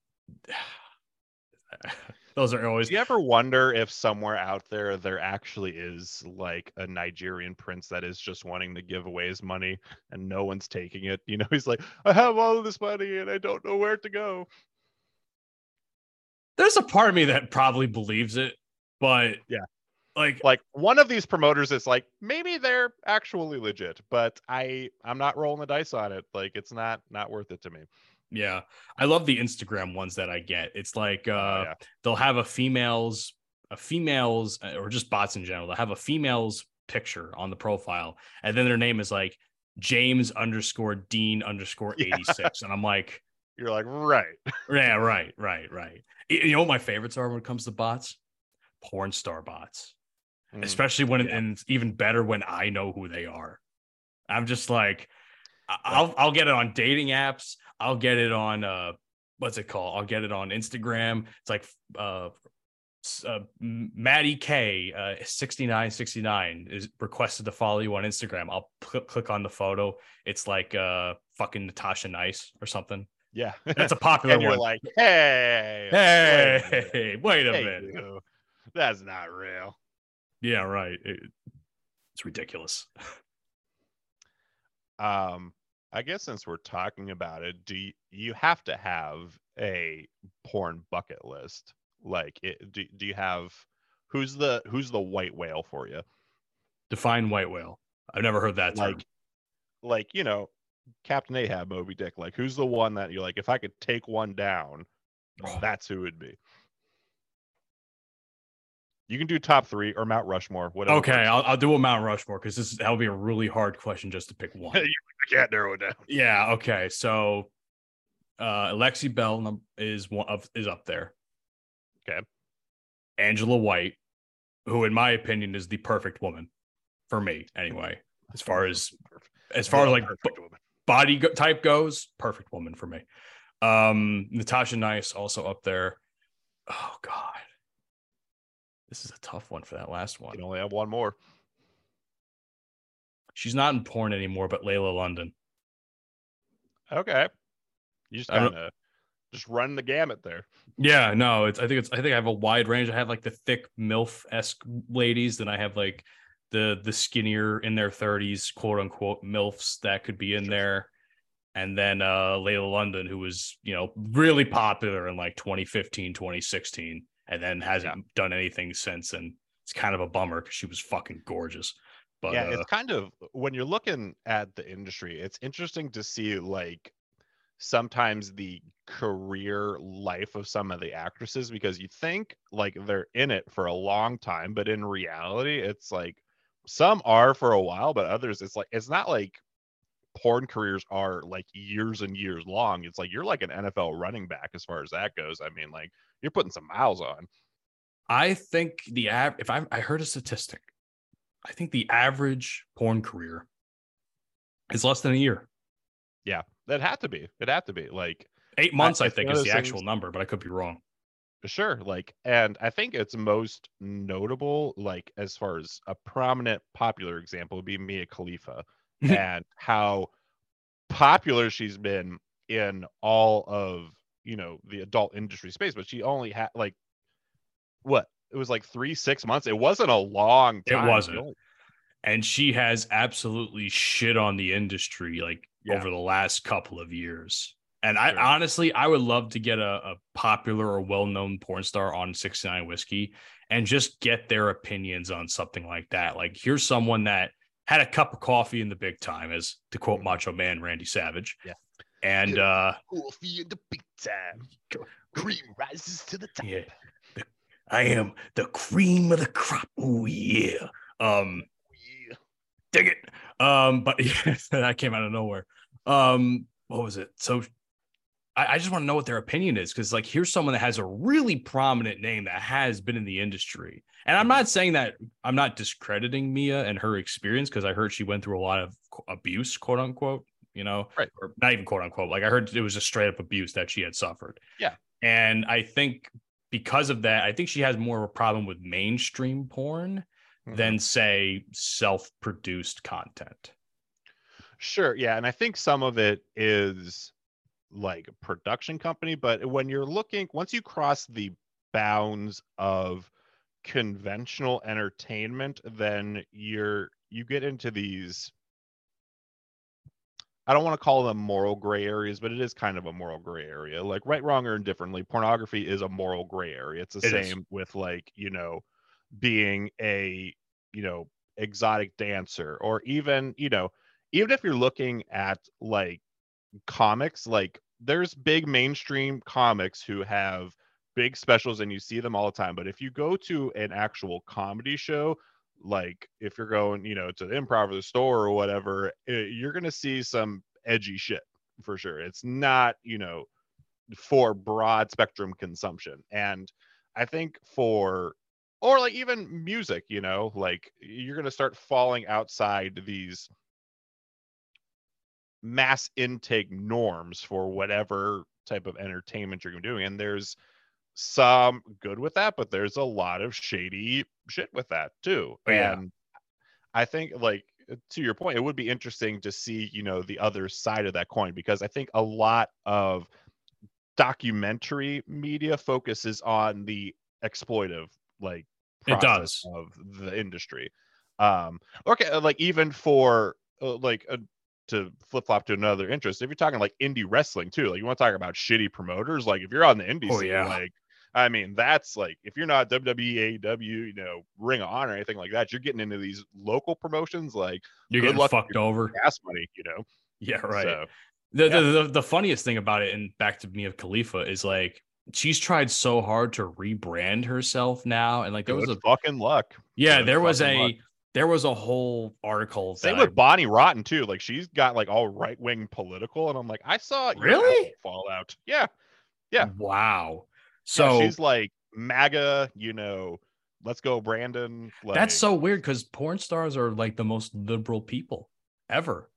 those are always Do you ever wonder if somewhere out there there actually is like a Nigerian prince that is just wanting to give away his money and no one's taking it? You know, he's like, I have all of this money and I don't know where to go. there's a part of me that probably believes it, but Yeah. Like Like one of these promoters is like, maybe they're actually legit, but I I'm not rolling the dice on it. Like it's not not worth it to me. yeah, I love the Instagram ones that I get. It's like uh, Oh, yeah. they'll have a female's a female's uh, or just bots in general they'll have a female's picture on the profile and then their name is like james underscore dean underscore Yeah. 86 and i'm like You're like, right. yeah right right right you know what my favorites are when it comes to bots porn star bots Mm. especially when Yeah. even better when i know who they are i'm just like i'll i'll get it on dating apps i'll get it on uh what's it called i'll get it on instagram it's like uh uh, Maddie K, uh, 6969 is requested to follow you on Instagram. I'll cl- click on the photo. It's like uh, fucking Natasha Nice or something. Yeah. That's a popular and you're one. like, hey, wait a minute. hey, wait a Hey, minute. That's not real. Yeah, right. It- it's ridiculous. um i guess since we're talking about it do you, you have to have a porn bucket list like it, do, do you have who's the who's the white whale for you Define white whale. I've never heard that term. like like you know captain ahab moby dick like who's the one that you're like if i could take one down Oh. that's who it'd be you can do top three or mount rushmore whatever Okay. I'll, I'll do a Mount Rushmore because this that'll be a really hard question just to pick one. i can't narrow it down yeah. Okay. So, uh, Alexi Bell is one of is up there. Okay. Angela White, who in my opinion is the perfect woman for me, anyway. As far as as far as like Perfect woman. body go- type goes, perfect woman for me. Um, Natasha Nice also up there. Oh God, this is a tough one for that last you one. can only have one more She's not in porn anymore, but Layla London. Okay. You just kind of just run the gamut there. Yeah, no, it's I think it's I think I have a wide range. I have like the thick MILF esque ladies, then I have like the the skinnier in their 30s, quote unquote MILFs that could be in Sure. there. And then uh Layla London, who was, you know, really popular in like 2015, 2016, and then hasn't done anything since. And it's kind of a bummer because she was fucking gorgeous. But yeah, uh, it's kind of when you're looking at the industry, it's interesting to see like sometimes the career life of some of the actresses because you think like they're in it for a long time, but in reality, it's like some are for a while, but others it's like it's not like porn careers are like years and years long. It's like you're like an NFL running back as far as that goes. I mean, like you're putting some miles on. I think the av- if I I heard a statistic, I think the average porn career is less than a year. Yeah, that had to be. It had to be like eight months. I, I think is the those actual number, but I could be wrong. Sure, like, and I think it's most notable, like, as far as a prominent, popular example would be Mia Khalifa and how popular she's been in all of you know the adult industry space. But she only had like what it was like three, six months. It wasn't a long It wasn't. And she has absolutely shit on the industry like Yeah. over the last couple of years. And I Sure. honestly, I would love to get a, a popular or well-known porn star on 69 whiskey and just get their opinions on something like that. Like, here's someone that had a cup of coffee in the big time, as to quote Macho Man Randy Savage. Yeah. And uh Coffee in the big time. Cream rises to the top. Yeah. I am the cream of the crop. Oh yeah. Um Yeah. dig it. Um, but yeah, that came out of nowhere. Um, what was it? So I, I just want to know what their opinion is because, like, here's someone that has a really prominent name that has been in the industry. And I'm not saying that I'm not discrediting Mia and her experience because I heard she went through a lot of abuse, quote unquote, you know, Right. or not even quote unquote. Like, I heard it was just straight up abuse that she had suffered. Yeah. And I think because of that, I think she has more of a problem with mainstream porn Mhm. than, say, self produced content. Sure, yeah, and I think some of it is like production company, but when you're looking once you cross the bounds of conventional entertainment, then you're you get into these I don't want to call them moral gray areas, but it is kind of a moral gray area. Like right, wrong, or indifferently, pornography is a moral gray area. It's the It is. same with like, you know, being a, you know, exotic dancer or even, you know, even if you're looking at like comics, like there's big mainstream comics who have big specials and you see them all the time. But if you go to an actual comedy show, like if you're going, you know, to the improv or the store or whatever, eh, you're gonna see some edgy shit for sure. It's not, you know, for broad spectrum consumption. And I think for or like even music, you know, like you're gonna start falling outside these mass intake norms for whatever type of entertainment you're doing. And there's some good with that, but there's a lot of shady shit with that too. Oh, yeah. And I think like to your point, it would be interesting to see, you know, the other side of that coin because I think a lot of documentary media focuses on the exploitive like It does. of the industry. Um okay, uh, like even for uh, like uh, to flip flop to another interest, if you're talking like indie wrestling too, like you want to talk about shitty promoters, like if you're on the indie Oh, scene, yeah. like I mean, that's like if you're not WWE, AEW, you know, Ring of Honor, or anything like that, you're getting into these local promotions like You're getting fucked over. gas money, you know. Yeah, right. So The, Yeah. the, the the funniest thing about it, and back to Mia Khalifa, is like she's tried so hard to rebrand herself now, and like there was good a fucking luck. yeah, there was a luck. there was a whole article. Same that I- with Bonnie Rotten too. Like she's got like all right wing political, and I'm like, I saw Really? Fallout. Yeah, yeah. wow. So So she's like MAGA, you know. Let's go, Brandon. Like, that's so weird because porn stars are like the most liberal people ever.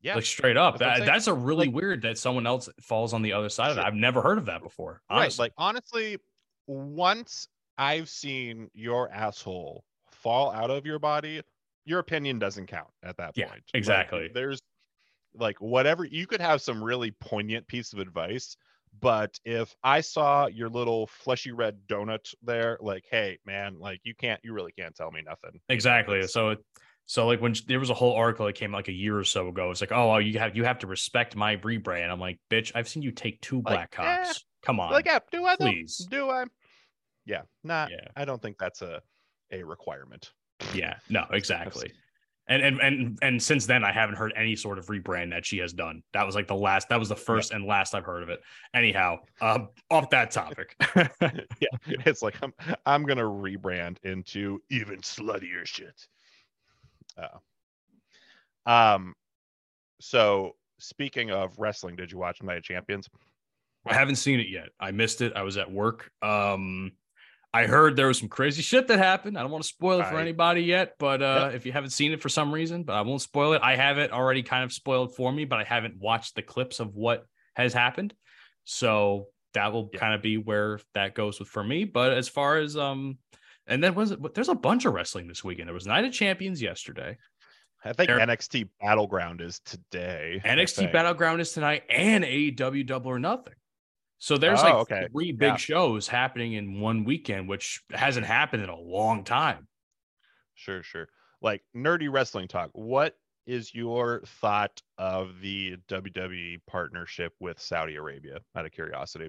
yeah. Like straight up. That's That, that's a really Like- weird that someone else falls on the other side of that. I've never heard of that before. right. Like honestly, once I've seen your asshole fall out of your body, your opinion doesn't count at that Yeah, point. Like, exactly. there's like whatever you could have some really poignant piece of advice, but if I saw your little fleshy red donut there, like, hey man, like you can't, you really can't tell me nothing. Exactly. So, it- so like when there was a whole article that came like a year or so ago, it's like, oh, you have you have to respect my rebrand. I'm like, bitch, I've seen you take two Like, black eh, cocks. Come on. like, yeah, do I? please. Do I? Yeah, not. yeah, I don't think that's a a requirement. yeah, no, exactly. And and and and since then, I haven't heard any sort of rebrand that she has done. That was like the last. That was the first and last I've heard of it. Anyhow, um, off that topic. yeah, it's like I'm I'm gonna rebrand into even sluttier shit. Uh, um, So speaking of wrestling, did you watch Night of Champions? I haven't seen it yet. I missed it. I was at work. Um, I heard there was some crazy shit that happened. I don't want to spoil it for I- anybody yet, but uh, if you haven't seen it for some reason, but I won't spoil it. I have it already kind of spoiled for me, but I haven't watched the clips of what has happened. So that will Yeah. kind of be where that goes with for me. But as far as um, and then was it? There's a bunch of wrestling this weekend. There was Night of Champions yesterday. I think There- NXT Battleground is today. NXT. Battleground is tonight, and AEW Double or Nothing. So there's Oh, like okay. three big Yeah. shows happening in one weekend, which hasn't happened in a long time. Sure, sure. Like nerdy wrestling talk. What is your thought of the WWE partnership with Saudi Arabia? Out of curiosity.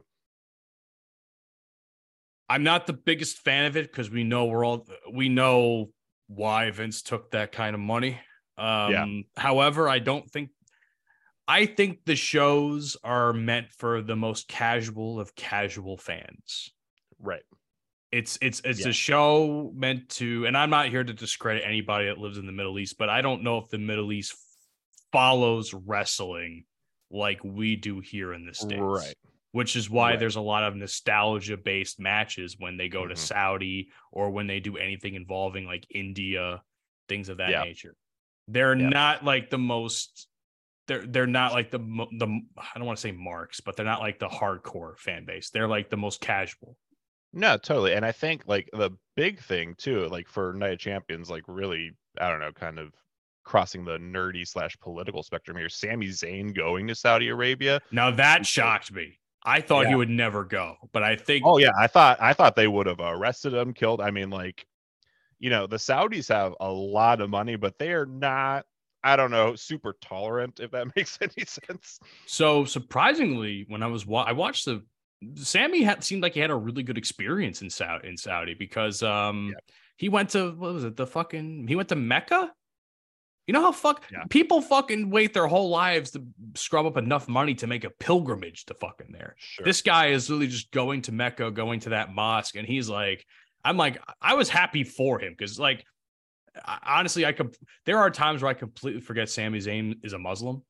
I'm not the biggest fan of it because we know we're all we know why Vince took that kind of money. Um, however, I don't think I think the shows are meant for the most casual of casual fans. Right. It's it's it's Yeah. a show meant to, and I'm not here to discredit anybody that lives in the Middle East, but I don't know if the Middle East follows wrestling like we do here in the States. Right. Which is why Right. there's a lot of nostalgia based matches when they go to Mhm. Saudi or when they do anything involving like India, things of that Yeah. nature. They're Yeah. not like the most they're they're not like the the I don't want to say marks, but they're not like the hardcore fan base. They're like the most casual. No, totally. And I think like the big thing too, like for Night of Champions, like really, I don't know, kind of crossing the nerdy slash political spectrum here. Sami Zayn going to Saudi Arabia. Now that shocked me. I thought he would never go, but I think Oh yeah, I thought I thought they would have arrested him, killed. I mean, like, you know, the Saudis have a lot of money, but they are not, I don't know, super tolerant, if that makes any sense. so. Surprisingly, when I was wa- I watched the Sami had seemed like he had a really good experience in Saudi in Saudi because um Yeah. he went to what was it the fucking he went to Mecca. You know how fuck Yeah. people fucking wait their whole lives to scrub up enough money to make a pilgrimage to fucking there. Sure. This guy is really just going to Mecca, going to that mosque, and he's like, I'm like, I was happy for him because, like, I- honestly, I could. There are times where I completely forget Sami Zayn is a Muslim.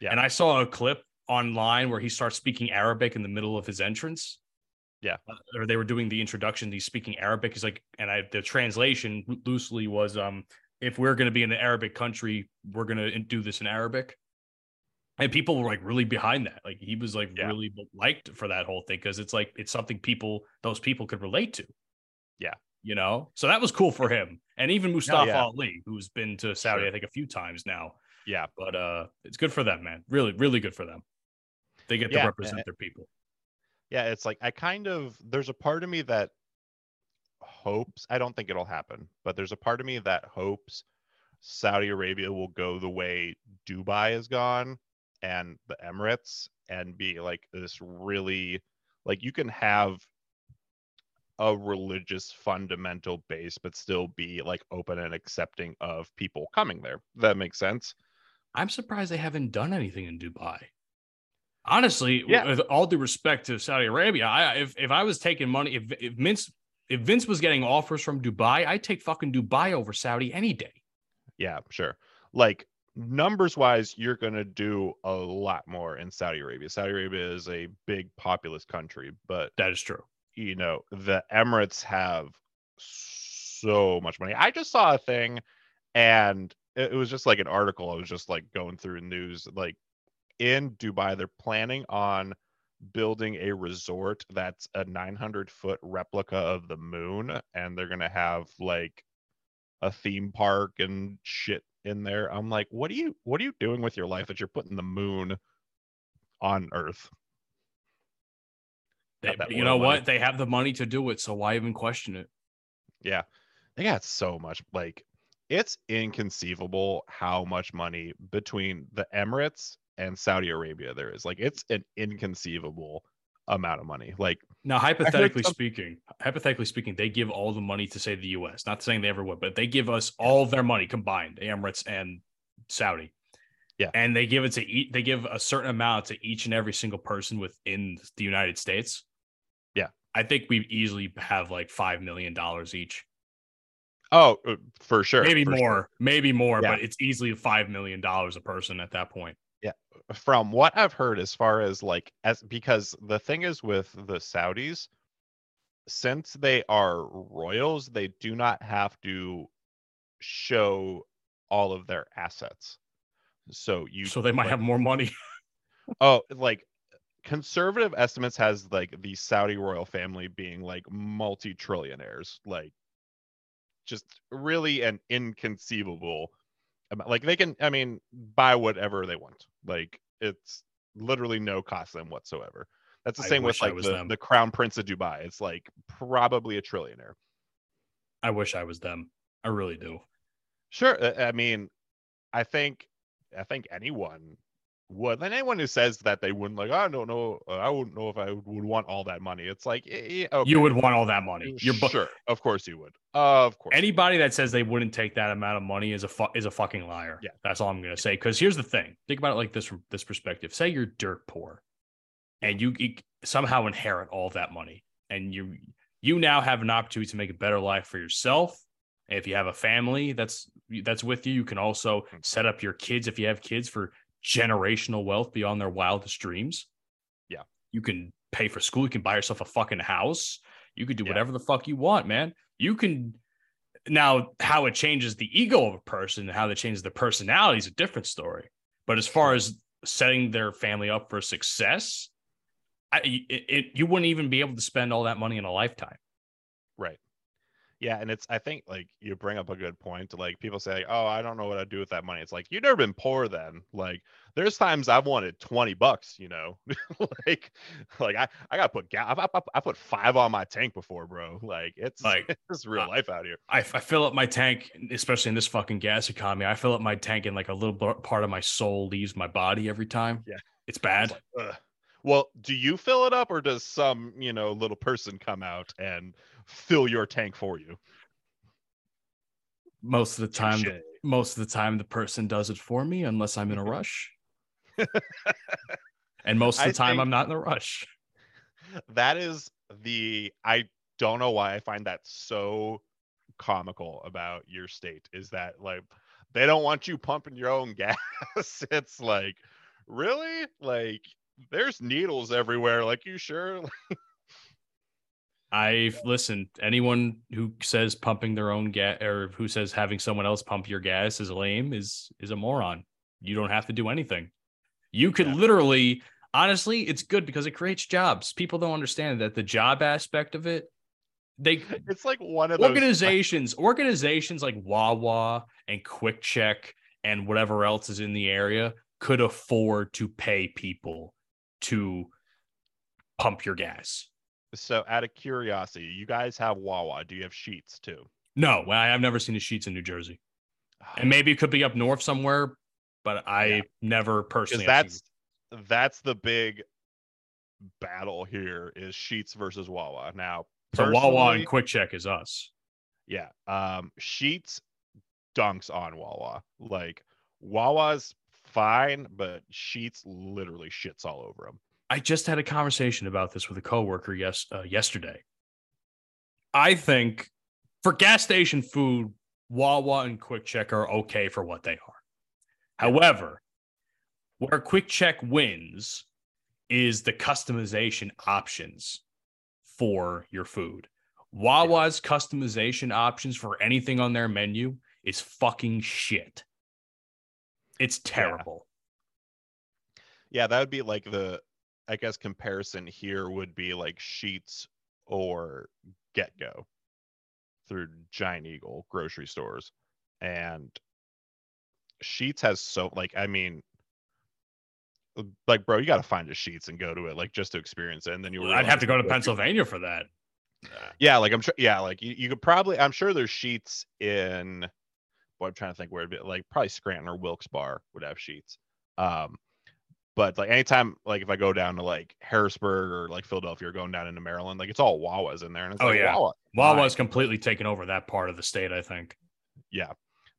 Yeah. And I saw a clip online where he starts speaking Arabic in the middle of his entrance. Yeah. Uh, or they were doing the introduction. He's speaking Arabic. He's like, and I the translation loosely was, um, if we're going to be in an Arabic country, we're going to do this in Arabic. And people were like really behind that. Like he was like Yeah. really liked for that whole thing because it's like it's something people those people could relate to. Yeah. You know, so that was cool for him. And even Mustafa yeah. Ali, who's been to Saudi, Sure. I think, a few times now. yeah. But uh it's good for them, man. Really, really good for them. They get Yeah, to represent their people. Yeah. It's like, I kind of, there's a part of me that hopes, I don't think it'll happen, but there's a part of me that hopes Saudi Arabia will go the way Dubai has gone and the Emirates and be like this really like you can have a religious fundamental base but still be like open and accepting of people coming there. That makes sense. I'm surprised they haven't done anything in Dubai. Honestly, Yeah. with all due respect to Saudi Arabia, I if if I was taking money, if if Vince if Vince was getting offers from Dubai, I'd take fucking Dubai over Saudi any day. Yeah, sure. Like numbers wise, you're going to do a lot more in Saudi Arabia. Saudi Arabia is a big populous country, but That is true. You know, the Emirates have so much money. I just saw a thing and it was just like an article. I was just like going through news like in Dubai they're planning on building a resort that's a 900 foot replica of the moon and they're going to have like a theme park and shit in there. I'm like, what are you what are you doing with your life that you're putting the moon on earth? They- you know money. what? They have the money to do it, so why even question it? Yeah. They got so much like it's inconceivable how much money between the Emirates and Saudi Arabia there is. Like it's an inconceivable amount of money. Like Now, hypothetically some- speaking, hypothetically speaking, they give all the money to say the U.S. Not saying they ever would, but they give us all their money combined, Emirates and Saudi. Yeah. and they give it to each. They give a certain amount to each and every single person within the United States. I think we easily have like five million dollars each. Oh, uh, for sure. maybe for more, sure. maybe more, Yeah. but it's easily five million dollars a person at that point. Yeah. From what I've heard, as far as like as because the thing is with the Saudis, since they are royals, they do not have to show all of their assets. So you so they might like, have more money. Oh, like conservative estimates has like the Saudi royal family being like multi-trillionaires, like just really an inconceivable amount. Like they can, I mean, buy whatever they want. Like it's literally no cost them whatsoever. That's the same with like the, them. the crown prince of Dubai. It's like probably a trillionaire. I wish I was them. I really do. Sure. uh, I mean, I think I think anyone would. And anyone who says that they wouldn't like, I don't know, uh, I wouldn't know if I would want all that money. It's like, eh, okay. You would want all that money. You're bu- sure, of course you would. Of course. anybody that says they wouldn't take that amount of money is a fu- is a fucking liar. Yeah. that's all I'm gonna say. Because here's the thing: think about it like this from this perspective. Say you're dirt poor, and you, you somehow inherit all that money, and you you now have an opportunity to make a better life for yourself. If you have a family that's that's with you, you can also Mhm. set up your kids if you have kids for generational wealth beyond their wildest dreams. Yeah. you can pay for school. You can buy yourself a fucking house. You could do Yeah. whatever the fuck you want, man. You can now how it changes the ego of a person and how that changes the personality is a different story but as far as setting their family up for success I, it, it, you wouldn't even be able to spend all that money in a lifetime. Yeah, and it's I think like you bring up a good point. Like people say, like, "Oh, I don't know what I'd do with that money." It's like you've never been poor. Then, like, there's times I've wanted twenty bucks. You know, like, like I I got to put gas. I, I, I put five on my tank before, bro. Like, it's Like, it's real uh, life out here. I, I fill up my tank especially in this fucking gas economy i fill up my tank and like a little part of my soul leaves my body every time Yeah. it's It's bad like. Well, do you fill it up, or does some you know little person come out and fill your tank for you? most of the time most of the time the person does it for me unless I'm in a rush. and most of the time I'm not in a rush. that is the I don't know why I find that so comical about your state is that like they don't want you pumping your own gas. it's like really like there's needles everywhere. Like you sure? I've listened. Anyone who says pumping their own gas or who says having someone else pump your gas is lame is is a moron. You don't have to do anything. You could Yeah. literally, honestly, it's good because it creates jobs. People don't understand that the job aspect of it. They It's like one of those organizations organizations like Wawa and QuickChek and whatever else is in the area could afford to pay people to pump your gas. So out of curiosity, you guys have Wawa. Do you have Sheetz too? No, I have never seen the Sheetz in New Jersey, and maybe it could be up north somewhere, but I Yeah. never personally. that's that's the big battle here is Sheetz versus Wawa. Now, so Wawa and Quick Check is us. Yeah. Um Sheetz dunks on Wawa. Like Wawa's fine, but Sheetz literally shits all over him. I just had a conversation about this with a coworker yes uh, yesterday. I think for gas station food, Wawa and QuickChek are okay for what they are. However, where QuickChek wins is the customization options for your food. Wawa's customization options for anything on their menu is fucking shit. It's terrible. Yeah, that would be like the I guess comparison here would be like Sheetz or GetGo through Giant Eagle grocery stores. And Sheetz has so like I mean like bro, you got to find a Sheetz and go to it like just to experience it and then you I'd have to go to Pennsylvania for that. Yeah, like I'm sure. Yeah, like you, you could probably. I'm sure there's Sheetz in. Boy, I'm trying to think where it'd be. Like probably Scranton or Wilkes-Barre would have Sheetz. Um, but like anytime, like if I go down to like Harrisburg or like Philadelphia or going down into Maryland, like it's all Wawas in there, and it's Oh, like yeah. Wawa. Wawa's fine. completely taken over that part of the state, I think. Yeah,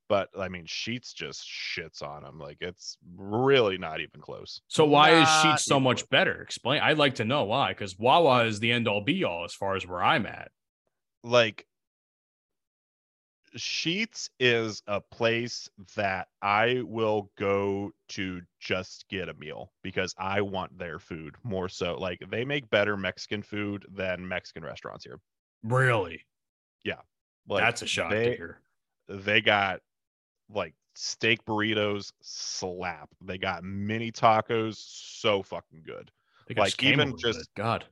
but I mean, Sheetz just shits on them. Like it's really not even close. So why is Sheetz so much close. better? Explain. I'd like to know why, because Wawa is the end all be all as far as where I'm at. like Sheetz is a place that I will go to just get a meal because I want their food more so. Like they make better Mexican food than Mexican restaurants here. Really? Like That's a shock they, to hear. They got like steak burritos slap. They got mini tacos so fucking good. Like, even just- bit. God.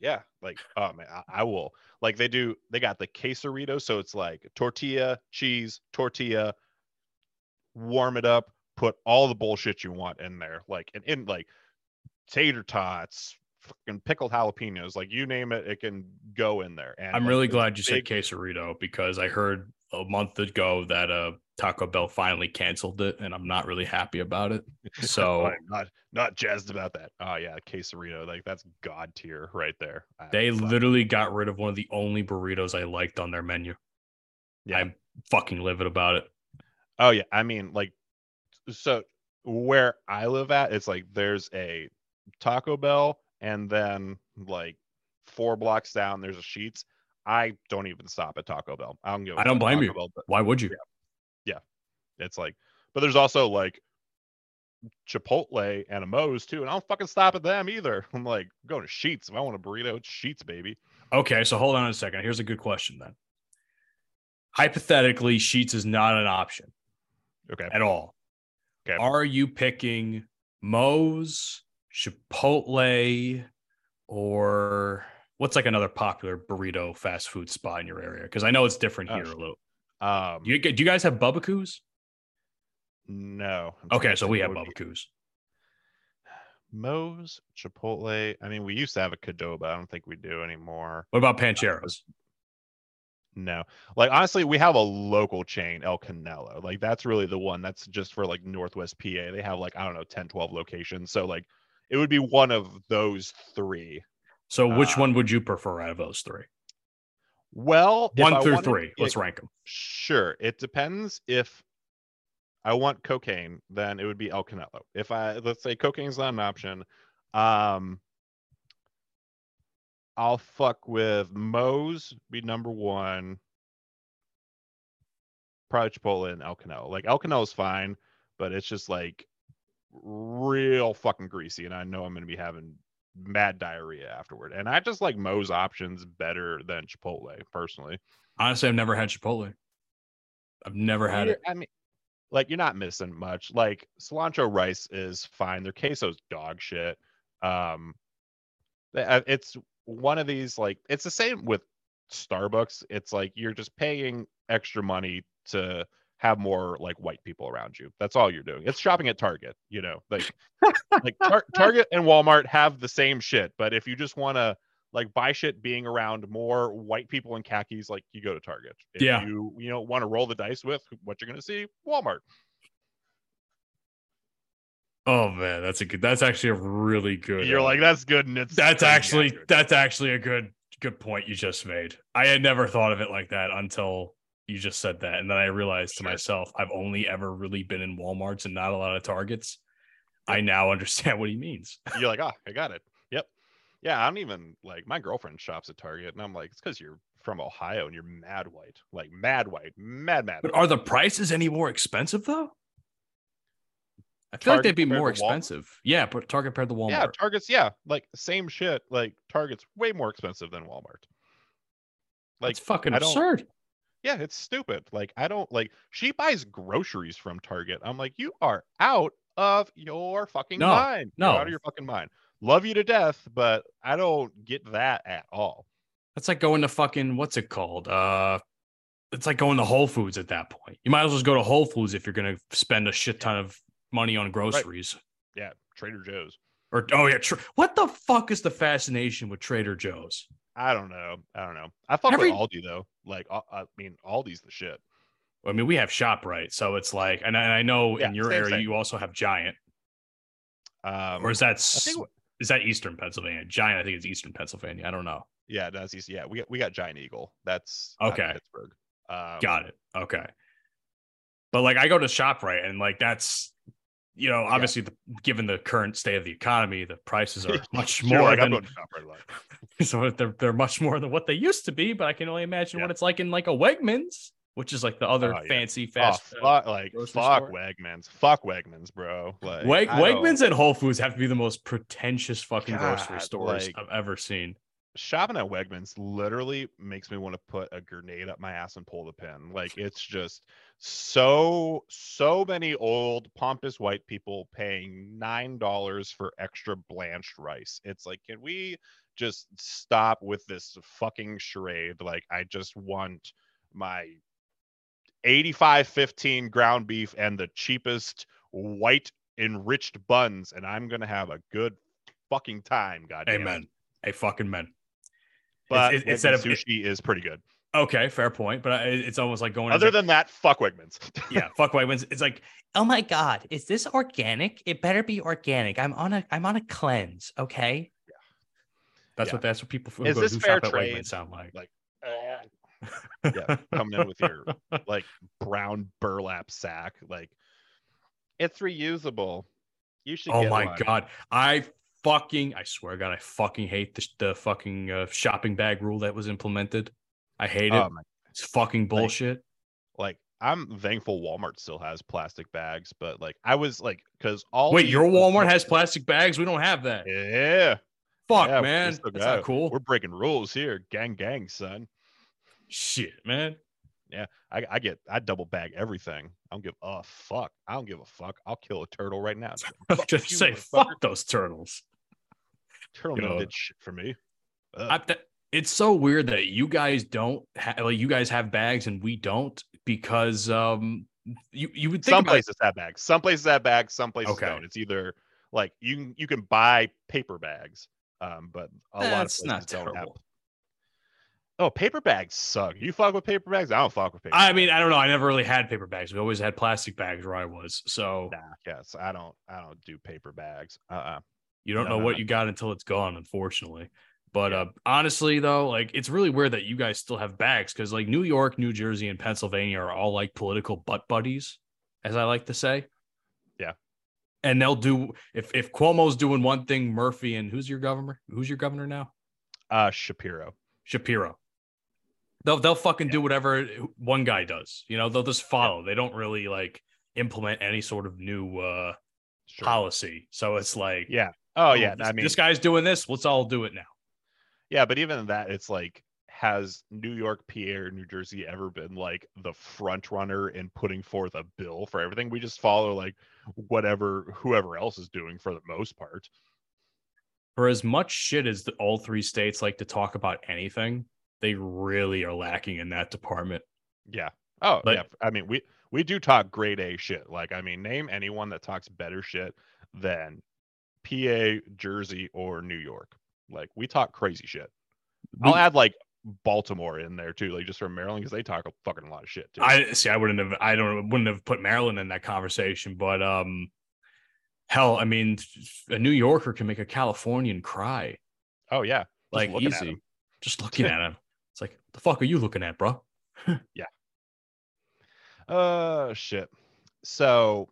Yeah, like oh man, I, I will. Like they do, they got the quesarito, so it's like tortilla, cheese, tortilla. Warm it up, put all the bullshit you want in there, like and in like tater tots, fucking pickled jalapenos, like you name it, it can go in there. And I'm like, really glad you said big- quesarito because I heard a month ago that uh Taco Bell finally canceled it, and I'm not really happy about it. So I'm not not jazzed about that. Oh yeah, quesarito, like that's god tier right there. They literally got rid of one of the only burritos I liked on their menu. Yeah. I'm fucking livid about it. Oh yeah, I mean like so where I live at, it's like there's a Taco Bell and then like four blocks down there's a Sheetz. I don't even stop at Taco Bell. I don't I don't blame Taco you. Bell, but Why would you? It's like, but there's also like Chipotle and a Moe's too, and I don't fucking stop at them either. I'm like going to Sheetz if I want a burrito. It's Sheetz, baby. Okay, so hold on a second. Here's a good question then. Hypothetically, Sheetz is not an option Okay. at all. Okay. Are you picking Moe's, Chipotle, or what's like another popular burrito fast food spot in your area? Because I know it's different Oh, here a little. Um. You, do you guys have Bubbakoo's? No. I'm Okay, so we have would be- Bubbakoo's. Moe's, Chipotle. I mean, we used to have a Qdoba. I don't think we do anymore. What about Pancheros? No, like honestly, we have a local chain, El Canelo. Like that's really the one that's just for like Northwest PA. They have like I don't know 10, 12 locations. So like it would be one of those three. So which Uh, one would you prefer out of those three? Well, One through wanted- three. Let's rank them. Sure, it depends. If I want cocaine, then it would be El Canelo. If I let's say cocaine's not an option, um, I'll fuck with Moe's be number one. Probably Chipotle and El Canelo. Like El Canelo's fine, but it's just like real fucking greasy, and I know I'm gonna be having mad diarrhea afterward. And I just like Moe's options better than Chipotle personally. Honestly, I've never had Chipotle. I've never had You're- it. I mean, like you're not missing much. Like cilantro rice is fine. Their queso's dog shit. Um, uh, it's one of these like it's the same with Starbucks. It's like you're just paying extra money to have more like white people around you. That's all you're doing. It's shopping at Target. You know, like like Tar- Target and Walmart have the same shit, but if you just want to like buy shit being around more white people in khakis, like you go to Target. If Yeah. you you know want to roll the dice with what you're gonna see, Walmart. Oh man, that's a good. That's actually a really good. You're uh, like that's good, and it's That's actually accurate." that's actually a good good point you just made. I had never thought of it like that until you just said that, and then I realized to myself, I've only ever really been in WalMarts and not a lot of Targets. I now understand what he means. you're like, oh, I got it. Yeah, I don't even like my girlfriend shops at Target, and I'm like, it's because you're from Ohio and you're mad white, like mad white, mad mad. But white. are the prices any more expensive though? I feel like they'd be more expensive. Yeah, but Target compared to Walmart. Yeah, Target's yeah, like same shit. Like Target's way more expensive than Walmart. Like it's fucking absurd. yeah, it's stupid. Like I don't like she buys groceries from Target. I'm like, you are out of your fucking No, mind. You're no. out of your fucking mind. Love you to death, but I don't get that at all. That's like going to fucking what's it called? Uh it's like going to Whole Foods at that point. You might as well just go to Whole Foods if you're gonna spend a shit ton of money on groceries. Yeah, Trader Joe's. Or oh yeah, tr- what the fuck is the fascination with Trader Joe's? I don't know. I don't know. I fuck Every- with Aldi though. Like I mean, Aldi's the shit. I mean, we have Shoprite, so it's like, and I, and I know Yeah, in your same, area same. you also have Giant, Um, or is that I think is that Eastern Pennsylvania? Giant, I think it's Eastern Pennsylvania. I don't know. yeah, that's easy. Yeah, we got we got Giant Eagle. That's Okay. Pittsburgh. Um, Got it. Okay. But like I go to ShopRite and like that's you know, obviously the, given the current state of the economy, the prices are much more like, I'm going to ShopRite a lot. so they're they're much more than what they used to be, but I can only imagine Yeah. what it's like in like a Wegmans. Which is like the other Oh, yeah. fancy Oh, fast. uh, fuck, like fuck store. Wegmans, fuck Wegmans, bro. Like Weg- Wegmans and Whole Foods have to be the most pretentious fucking grocery stores like- I've ever seen. shopping at Wegmans literally makes me want to put a grenade up my ass and pull the pin. Like it's just so so many old pompous white people paying nine dollars for extra blanched rice. It's like, can we just stop with this fucking charade? Like I just want my 85-15 ground beef and the cheapest white enriched buns, and I'm gonna have a good fucking time. Goddamn. Amen. A fucking men. But It's- it's- instead of- sushi is pretty good. Okay, fair point. But I- it's almost like going. Other it's like- than that, fuck Wegmans. yeah, fuck Wegmans. It's like, oh my god, is this organic? It better be organic. I'm on a I'm on a cleanse. Okay. That's Yeah. what that's what people who Is go this who fair shop at trade? Wegmans sound like. Uh, yeah, coming in with your like brown burlap sack. Like it's reusable. You should. Oh get my one. god, I fucking I swear God, I fucking hate the the fucking uh, shopping bag rule that was implemented. I hate it. Oh it's fucking bullshit. like I'm thankful Walmart still has plastic bags, but like I was like, because all Wait, your Walmart has plastic bags? We don't have that. Yeah, Fuck, yeah, man, that's not it. cool. We're breaking rules here, gang, gang, son. Shit, man. I, I get I double bag everything. I don't give a fuck. I don't give a fuck. I'll kill a turtle right now. Fuck just you, say, fuck those turtles. Turtle you know. did shit for me. I, that, it's so weird that you guys don't have like you guys have bags and we don't because um you you would think some about- places have bags. Some places have bags. Some places Okay. don't. It's either like you can you can buy paper bags, um, but a lot of That's places not don't have. Oh, paper bags suck. You fuck with paper bags? I don't fuck with paper. I mean. I don't know. I never really had paper bags. We always had plastic bags where I was. So nah, yes, I don't. I don't do paper bags. Uh, uh you don't no, know no, what no. you got until it's gone, unfortunately. But Yeah. uh, honestly, though, like it's really weird that you guys still have bags because like New York, New Jersey, and Pennsylvania are all like political butt buddies, as I like to say. Yeah. And they'll do if if Cuomo's doing one thing, Murphy and who's your governor? Who's your governor now? uh Shapiro. Shapiro. They'll they'll fucking do whatever one guy does. You know, they'll just follow. They don't really like implement any sort of new uh Sure. policy. So it's like, Yeah. Oh yeah. this, I mean, this guy's doing this. Let's all do it now. Yeah, but even that, it's like, has New York, PA, or New Jersey ever been like the front runner in putting forth a bill for everything? We just follow like whatever whoever else is doing for the most part. For as much shit as the, all three states like to talk about anything, they really are lacking in that department. Yeah. Oh Like- yeah. I mean, we we do talk grade A shit. Like, I mean, name anyone that talks better shit than PA, Jersey, or New York. Like, we talk crazy shit. I'll add like Baltimore in there too, like just from Maryland, because they talk a fucking lot of shit too. I see. I wouldn't have. I don't. Wouldn't have put Maryland in that conversation. But um, hell, I mean, a New Yorker can make a Californian cry. oh yeah. Just like easy. at easy. 'em. Just looking at him. It's like, the fuck are you looking at, bro? Yeah. Uh shit. So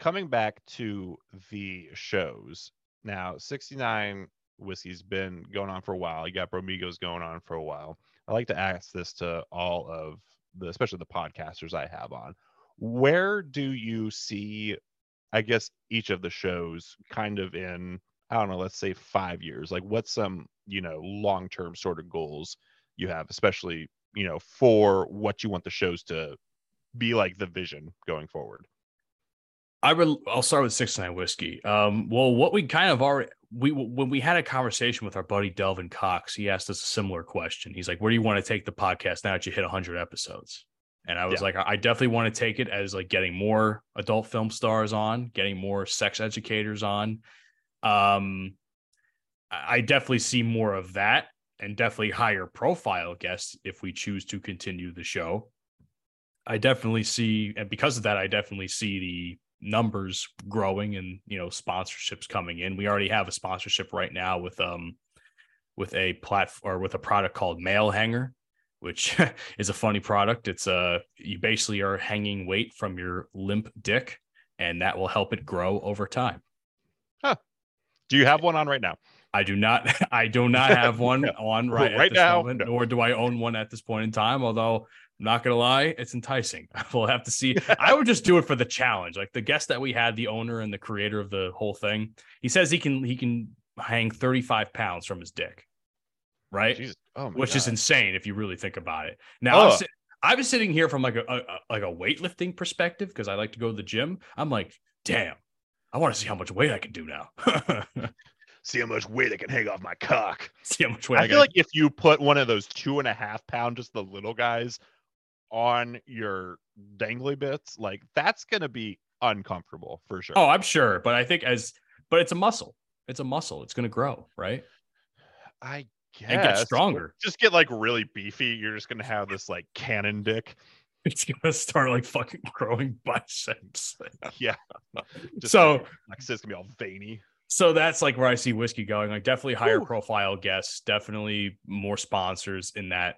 coming back to the shows. Now 69 whiskey's been going on for a while. You got Bromigos going on for a while. I like to ask this to all of the especially the podcasters I have on. Where do you see I guess each of the shows kind of in I don't know, let's say 5 years. Like what's some, you know, long-term sort of goals you have especially you know, for what you want the shows to be like the vision going forward. I will. I'll start with six nine whiskey. Um, well, what we kind of already we when we had a conversation with our buddy Delvin Cox, he asked us a similar question. He's like, "Where do you want to take the podcast now that you hit hundred episodes?" And I was Yeah. like, I definitely want to take it as like getting more adult film stars on, getting more sex educators on. Um, I definitely see more of that, and definitely higher profile guests if we choose to continue the show. I definitely see, and because of that, I definitely see the numbers growing and you know sponsorships coming in. We already have a sponsorship right now with um with a platform or with a product called Mail Hanger, which is a funny product. It's uh you basically are hanging weight from your limp dick, and that will help it grow over time. Huh. Do you have one on right now? I do not. I do not have one on right, at Right this now, moment, no. nor do I own one at this point in time. Although I'm not gonna lie, it's enticing. We'll have to see. I would just do it for the challenge. Like the guest that we had, the owner and the creator of the whole thing, he says he can he can hang 35 pounds from his dick, right? Jesus. Oh Which God. is insane if you really think about it. Now Oh. I was sitting here from like a, a a- like a weightlifting perspective because I like to go to the gym. I'm like, damn, I want to see how much weight I can do now. See how much weight I can hang off my cock. see how much weight I, I feel like if you put one of those two and a half pound, just the little guys, on your dangly bits, like that's gonna be uncomfortable for sure. Oh, I'm sure, but I think as but it's a muscle. It's a muscle. It's going to grow, right? I guess And get stronger. Just get like really beefy. You're just gonna have this like cannon dick. It's going to start like fucking growing biceps. Yeah. Just so like, like it's gonna be all veiny. So that's like where I see whiskey going. Like definitely higher Whew. profile guests, definitely more sponsors in that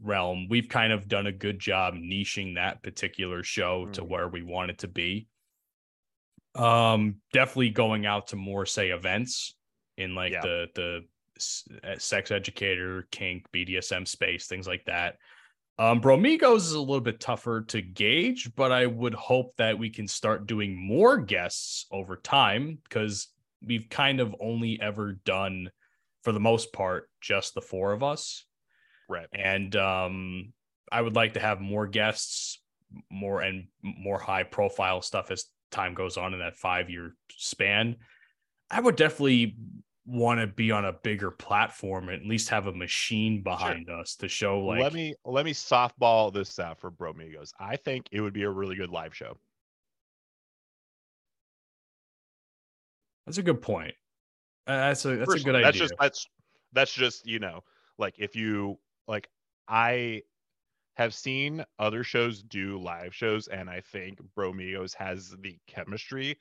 realm. We've kind of done a good job niching that particular show to Mhm. where we want it to be. Um, definitely going out to more say events in like Yeah. the the uh, sex educator, kink, BDSM space, things like that. Um, Bromigos is a little bit tougher to gauge, but I would hope that we can start doing more guests over time because we've kind of only ever done, for the most part, just the four of us. Right. And um, I would like to have more guests, more and more high profile stuff as time goes on in that five year span. I would definitely want to be on a bigger platform and at least have a machine behind us to show like let me let me softball this out for Bromigos. I think it would be a really good live show. That's a good point. Uh, that's a that's a Personally, good that's idea. just that's that's just you know like if you like I have seen other shows do live shows and I think Bromigos has the chemistry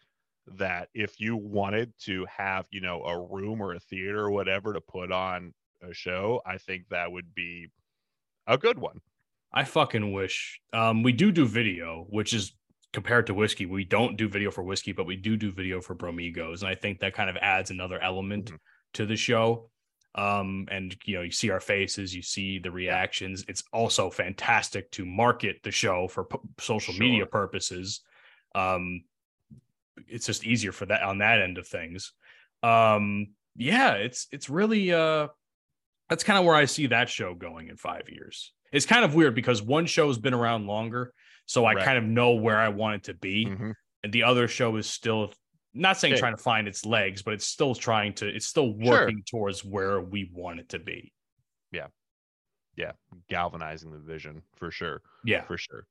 that if you wanted to have you know a room or a theater or whatever to put on a show, I think that would be a good one. I fucking wish. Um, we do do video, which is compared to whiskey. We don't do video for whiskey, but we do do video for Bromigos, and I think that kind of adds another element Mhm. to the show. Um, and you know, you see our faces, you see the reactions. It's also fantastic to market the show for p- social media purposes. Um, it's just easier for that on that end of things. Um, yeah, it's it's really uh that's kind of where I see that show going in five years. It's kind of weird because one show's been around longer, so I Right. kind of know where I want it to be, Mhm. and the other show is still not saying trying to find its legs, but it's still trying to. It's still Sure. working towards where we want it to be. Yeah, Yeah. galvanizing the vision for sure. Yeah, for sure.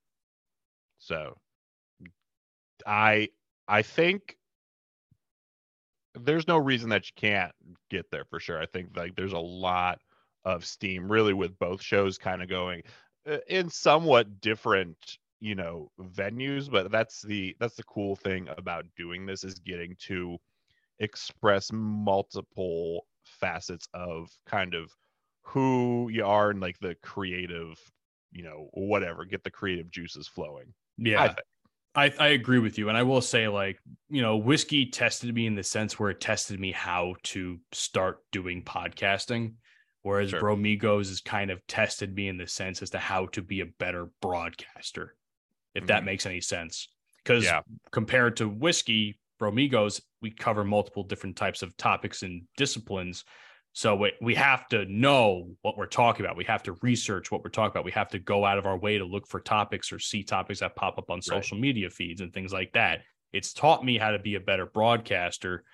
So I I think there's no reason that you can't get there for sure. I think like there's a lot of steam really with both shows kind of going uh, in somewhat different, you know, venues, but that's the that's the cool thing about doing this is getting to express multiple facets of kind of who you are and like the creative you know, whatever, get the creative juices flowing. I yeah. think. I, I agree with you. And I will say, like, you know, whiskey tested me in the sense where it tested me how to start doing podcasting. Whereas Sure. Bromigos has kind of tested me in the sense as to how to be a better broadcaster, if that Mhm. makes any sense. Because Yeah. compared to whiskey, Bromigos, we cover multiple different types of topics and disciplines. So we, we have to know what we're talking about. We have to research what we're talking about. We have to go out of our way to look for topics or see topics that pop up on social media feeds and things like that. It's taught me how to be a better broadcaster.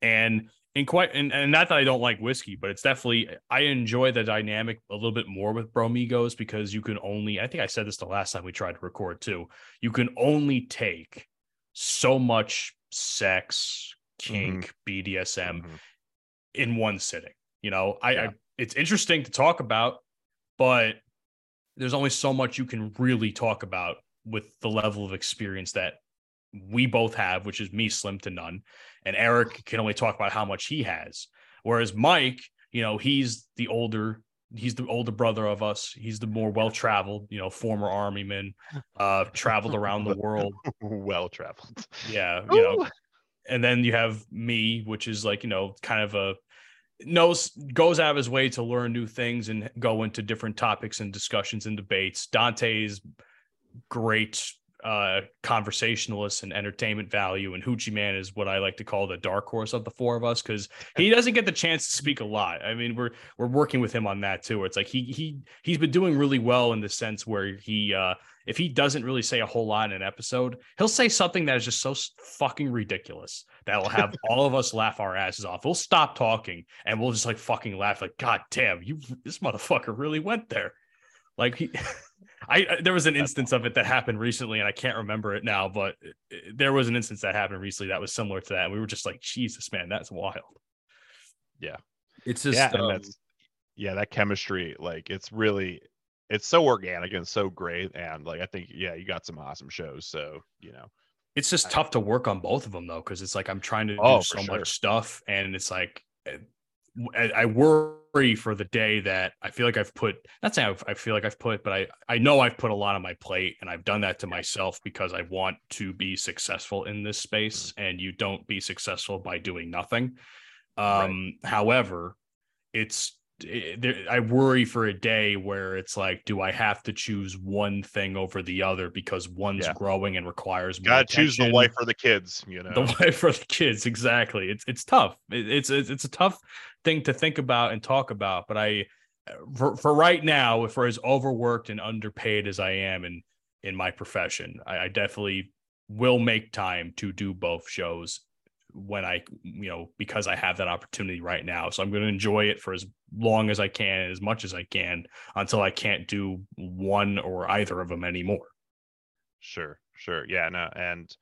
And in quite and, and not that I don't like whiskey, but it's definitely I enjoy the dynamic a little bit more with Bromigos because you can only I think I said this the last time we tried to record too. You can only take so much sex, kink, BDSM Mhm. in one sitting. You know, I, Yeah. I it's interesting to talk about, but there's only so much you can really talk about with the level of experience that we both have, which is me slim to none, and Eric can only talk about how much he has. Whereas Mike, you know, he's the older, he's the older brother of us. He's the more well traveled, you know, former army man, uh, traveled around the world. well traveled. Yeah, you know, and then you have me, which is like, you know, kind of a knows goes out of his way to learn new things and go into different topics and discussions and debates. Dante's great uh conversationalist and entertainment value and Hoochie Man is what I like to call the dark horse of the four of us because he doesn't get the chance to speak a lot. I mean, we're we're working with him on that too. It's like he he he's been doing really well in the sense where he uh if he doesn't really say a whole lot in an episode, he'll say something that is just so fucking ridiculous that will have all of us laugh our asses off. We'll stop talking and we'll just like fucking laugh like god damn, you this motherfucker really went there. Like he I, I, there was an instance of it that happened recently, and I can't remember it now, but there was an instance that happened recently that was similar to that. And we were just like, Jesus, man, that's wild. Yeah, it's just yeah, um, yeah, that chemistry, like it's really, it's so organic and so great, and like I think, yeah, you got some awesome shows. So you know, it's just I, tough to work on both of them though, because it's like I'm trying to do oh, so sure. much stuff, and it's like I, I for the day that I feel like I've put not saying I've, I feel like I've put, but I I know I've put a lot on my plate, and I've done that to myself because I want to be successful in this space, mm-hmm. and you don't be successful by doing nothing. Um, right. However, it's Eh, I worry for a day where it's like, do I have to choose one thing over the other because one's yeah. growing and requires more? Got to choose the wife or the kids. You know, the wife or the kids. Exactly. It's it's tough. it's it's it's a tough thing to think about and talk about. But I, eh, for, for right now, for as overworked and underpaid as I am in in my profession, I, I definitely will make time to do both shows when I, you know, because I have that opportunity right now. So I'm going to enjoy it for as long as I can, as much as I can, until I can't do one or either of them anymore. Sure, sure. Yeah, no, and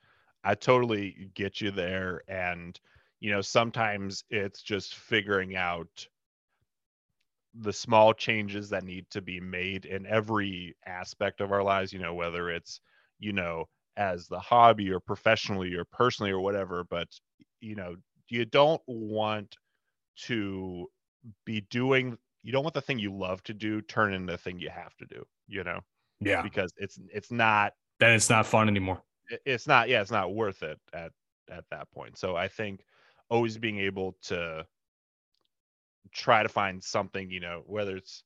I totally get you there. And, you know, sometimes it's just figuring out the small changes that need to be made in every aspect of our lives, you know, whether it's, you know, as the hobby or professionally or personally or whatever, but you know, you don't want to be doing you don't want the thing you love to do turn into the thing you have to do, you know? Yeah. Because it's it's not then it's not fun anymore. It's not yeah, it's not worth it at at that point. So I think always being able to try to find something, you know, whether it's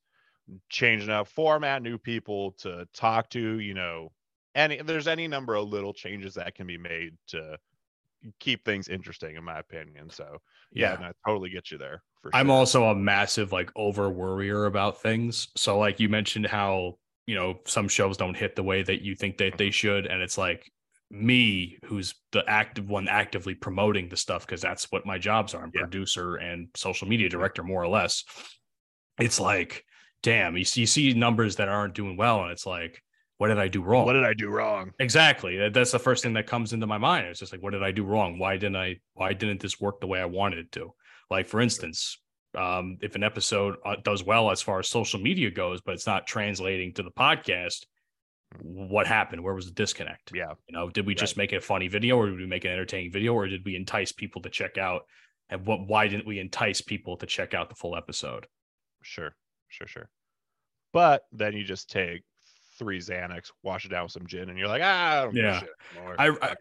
changing up format, new people to talk to, you know, any there's any number of little changes that can be made to keep things interesting in my opinion so yeah, yeah. i totally get you there sure. i'm also a massive like over worrier about things so like you mentioned how you know some shows don't hit the way that you think that they mm-hmm. should and it's like me who's the active one actively promoting the stuff because that's what my jobs are i'm yeah. producer and social media mm-hmm. director more or less it's like damn you see, you see numbers that aren't doing well and it's like what did I do wrong? What did I do wrong? Exactly. That's the first thing that comes into my mind. It's just like, what did I do wrong? Why didn't I? Why didn't this work the way I wanted it to? Like, for instance, um, if an episode uh, does well as far as social media goes, but it's not translating to the podcast, what happened? Where was the disconnect? Yeah. You know, did we right. just make a funny video, or did we make an entertaining video, or did we entice people to check out? And what? Why didn't we entice people to check out the full episode? Sure, sure, sure. But then you just take three Xanax, wash it down with some gin, and you're like, ah, I yeah. I, I,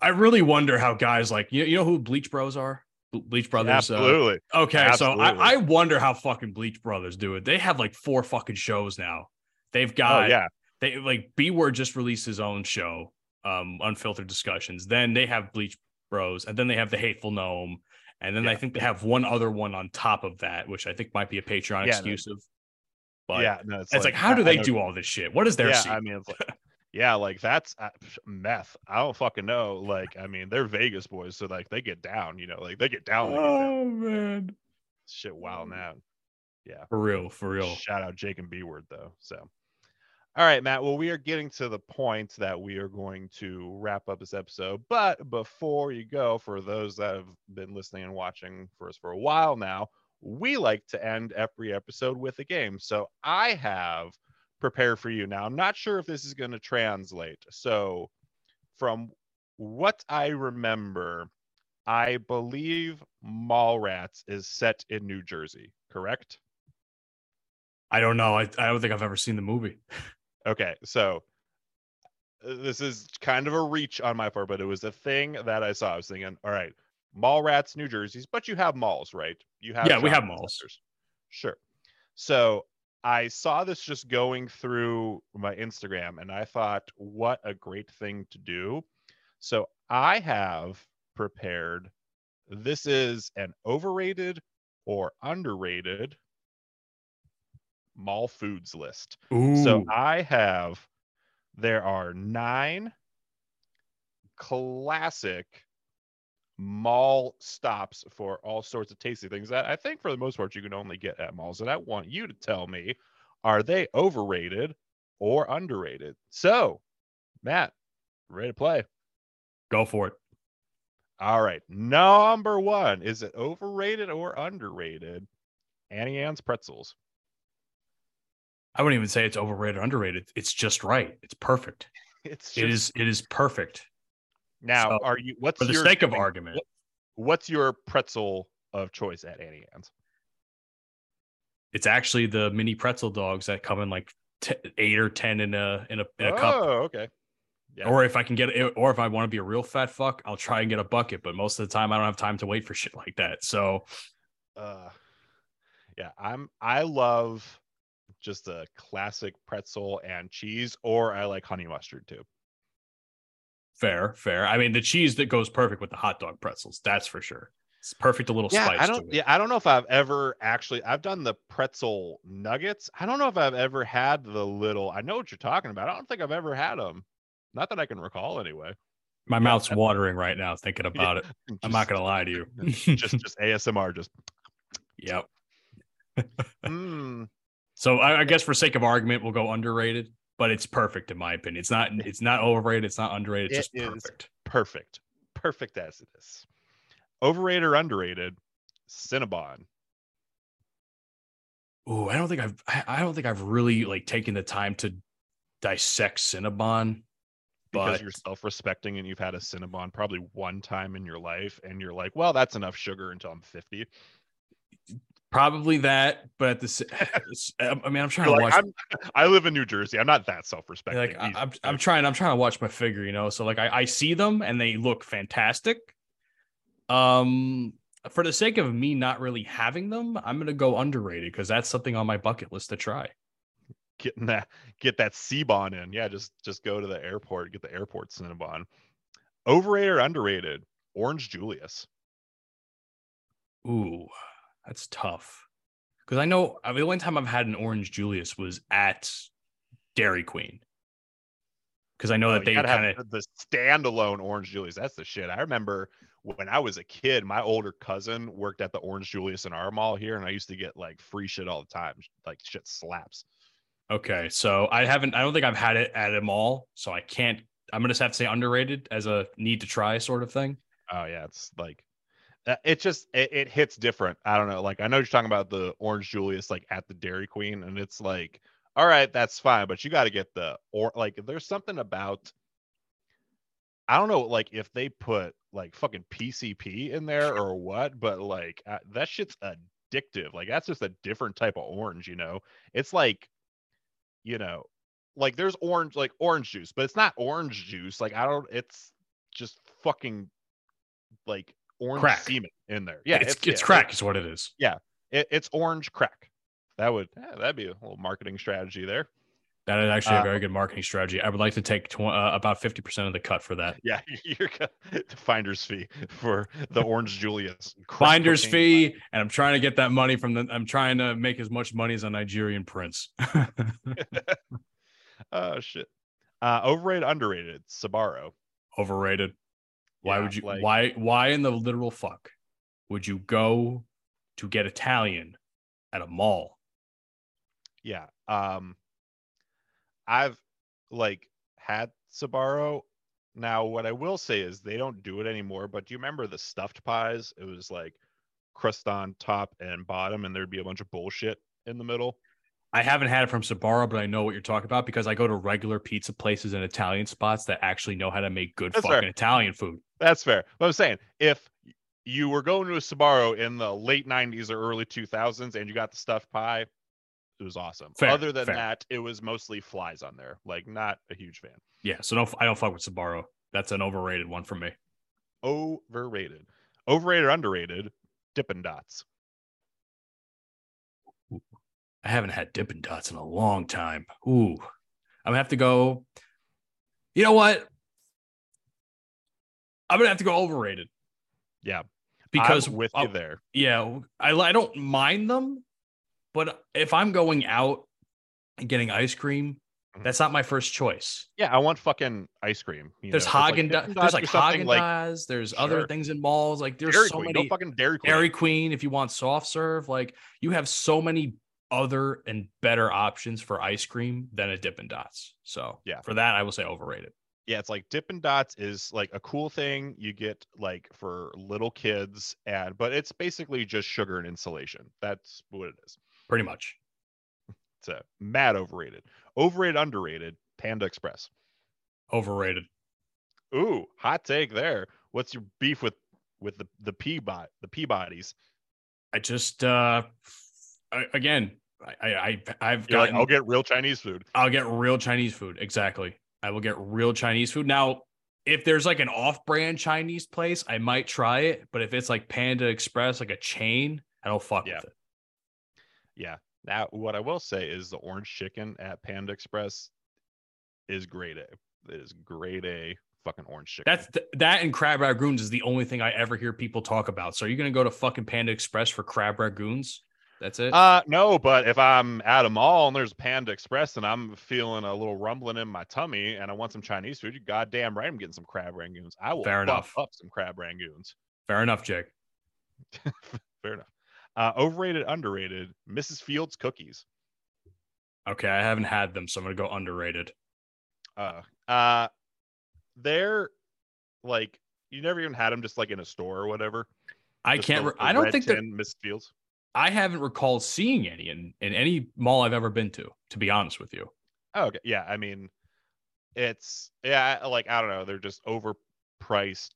I really wonder how guys like you. You know who Bleach Bros are? Bleach Brothers. Uh, Absolutely. Uh, okay, Absolutely. so I, I wonder how fucking Bleach Brothers do it. They have like four fucking shows now. They've oh, got oh, yeah. They like B Word just released his own show, um, Unfiltered Discussions. Then they have Bleach Bros, and then they have the Hateful Gnome, and then yeah. I think they have one other one on top of that, which I think might be a Patreon yeah, exclusive. But yeah, no, it's, it's like, like, how do they do all this shit? What is their yeah? I mean, it's like, yeah, like that's uh, meth. I don't fucking know. Like, I mean, they're Vegas boys, so like they get down, you know, like they get down. They oh down. man, shit, wild now. Yeah, for real, for real. Shout out Jake and B word though. So, all right, Matt. Well, we are getting to the point that we are going to wrap up this episode. But before you go, for those that have been listening and watching for us for a while now, we like to end every episode with a game. So I have prepared for you now. I'm not sure if this is going to translate. So, from what I remember, I believe Mallrats is set in New Jersey, correct? I don't know. I, I don't think I've ever seen the movie. okay. So, uh, this is kind of a reach on my part, but it was a thing that I saw. I was thinking, all right, mall rats, New Jerseys, but you have malls, right? You have Yeah, we have malls. centers. Sure. So I saw this just going through my Instagram and I thought, what a great thing to do. So I have prepared this is an overrated or underrated mall foods list. Ooh. So I have there are nine classic mall stops for all sorts of tasty things that I think for the most part you can only get at malls. And I want you to tell me are they overrated or underrated? So, Matt, ready to play? Go for it. All right. Number one is it overrated or underrated? Auntie Anne's pretzels. I wouldn't even say it's overrated or underrated. It's just right. It's perfect. It's It just- is it is perfect. Now. so, are you? What's For the your sake of thing? argument, What's your pretzel of choice at Auntie Anne's? it's actually the mini pretzel dogs that come in like t- eight or ten in a in a, in a oh, cup. okay. Yeah. Or if I can get it, or if I want to be a real fat fuck, I'll try and get a bucket. But most of the time, I don't have time to wait for shit like that. So uh yeah i'm i love just a classic pretzel and cheese or i like honey mustard too fair, fair. I mean, the cheese that goes perfect with the hot dog pretzels. That's for sure. It's perfect. A little yeah spice. i don't yeah i don't know if i've ever actually i've done the pretzel nuggets i don't know if i've ever had the little i know what you're talking about i don't think i've ever had them not that i can recall anyway My Yeah, mouth's watering right now thinking about it. I'm not gonna lie to you. just just asmr just yep. mm, So I, I guess for sake of argument, we'll go underrated, but it's perfect in my opinion. It's not it's not overrated, it's not underrated, it's It just perfect. perfect perfect as it is overrated or underrated cinnabon Ooh, I don't think I've I I don't think I've really like taken the time to dissect Cinnabon. because But you're self-respecting and you've had a Cinnabon probably one time in your life and you're like, well, that's enough sugar until I'm 50. Probably that, but at the I mean I'm trying You're to like, watch I'm, I live in New Jersey. I'm not that self-respecting. like I. I'm I'm trying I'm trying to watch my figure, you know. So like I, I see them and they look fantastic. Um for the sake of me not really having them, I'm gonna go underrated because that's something on my bucket list to try. getting that get that C-Bon in. Yeah, just just go to the airport, get the airport Cinnabon. Overrated or underrated? Orange Julius. Ooh, that's tough. Because I know I mean, the only time I've had an orange Julius was at Dairy Queen. Because I know Oh, that they kind have of the standalone Orange Julius. That's the shit. I remember when I was a kid, my older cousin worked at the Orange Julius in our mall here, and I used to get like free shit all the time. Like shit slaps. okay. So I haven't. I don't think I've had it at a mall, so I can't. I'm gonna just have to say underrated as a need to try sort of thing. Oh yeah, it's like it just it, it hits different. I don't know. Like I know you're talking about the Orange Julius like at the Dairy Queen, and it's like, all right, that's fine, but you got to get the or like there's something about I don't know, like if they put like fucking PCP in there or what, but like uh, that shit's addictive. Like that's just a different type of orange, you know. It's like, you know, like there's orange like orange juice, but it's not orange juice. Like I don't. It's just fucking like orange Crack. semen in there. Yeah, it's it's, yeah, crack is what it is. Yeah, it, it's orange crack. That would yeah, that'd be a little marketing strategy there. That is actually a Uh, very good marketing strategy. I would like to take tw- uh, about fifty percent of the cut for that. Yeah, you're gonna finder's fee for the Orange Julius. Finder's fee, and I'm trying to get that money from the. I'm trying to make as much money as a Nigerian prince. Oh shit. Uh overrated, underrated. Sbarro. Overrated. Why Yeah, would you? like- Why? Why in the literal fuck would you go to get Italian at a mall? Yeah. Um I've like had Sbarro. Now what I will say is they don't do it anymore, but do you remember the stuffed pies? It was like crust on top and bottom, and there'd be a bunch of bullshit in the middle. I haven't had it from Sbarro, but I know what you're talking about because I go to regular pizza places and Italian spots that actually know how to make good That's fucking fair. Italian food. That's fair. But I'm saying if you were going to a Sbarro in the late 90s or early 2000s and you got the stuffed pie, it was awesome. Fair, Other than fair. that, it was mostly flies on there. Like, not a huge fan. Yeah, so no, I don't fuck with Sbarro. That's an overrated one for me. Overrated. Overrated, underrated, Dippin' Dots. I haven't had Dippin' Dots in a long time. Ooh, I'm gonna have to go. You know what? I'm gonna have to go overrated Yeah, because I'm with you there. yeah, I I don't mind them, but if I'm going out and getting ice cream, Mhm. that's not my first choice. Yeah, I want fucking ice cream. you There's it's like. There's like Haagen like. There's other things in malls. Like there's Dairy so Queen. many. No fucking Dairy Queen. Dairy Queen, if you want soft serve, like you have so many other and better options for ice cream than a Dippin' Dots. So Yeah. for that, I will say overrated. Yeah, it's like Dippin' Dots is like a cool thing you get like for little kids, and but it's basically just sugar and insulation. That's what it is. Pretty much. It's a mad overrated. Overrated, underrated. Panda Express. Overrated. Ooh, hot take there. What's your beef with with the the Peabody the Peabodies? I just uh I, again, I, I I've You're like, I'll get real Chinese food. I'll get real Chinese food. Exactly. I will get real Chinese food. Now, if there's like an off-brand Chinese place, I might try it. But if it's like Panda Express, like a chain, I don't fuck Yeah. with it. Yeah. Now, what I will say is the orange chicken at Panda Express is grade A. It is grade A fucking orange chicken. That's th- that and crab rangoons is the only thing I ever hear people talk about. So are you gonna go to fucking Panda Express for crab rangoons? That's it. Uh no, but if I'm at a mall and there's Panda Express and I'm feeling a little rumbling in my tummy and I want some Chinese food, you goddamn right I'm getting some crab rangoons. I will Fair fuck enough. up some crab rangoons. Fair enough, Jake. Fair enough. Uh overrated, underrated, Mrs. Fields cookies. Okay, I haven't had them, so I'm gonna go underrated. Uh uh they're like you never even had them just like in a store or whatever. I Just can't. the- Re- the I don't think tin Mrs. Fields. I haven't recalled seeing any in, in any mall I've ever been to. To be honest with you, Oh, okay. Yeah, I mean, it's yeah, like I don't know, they're just overpriced,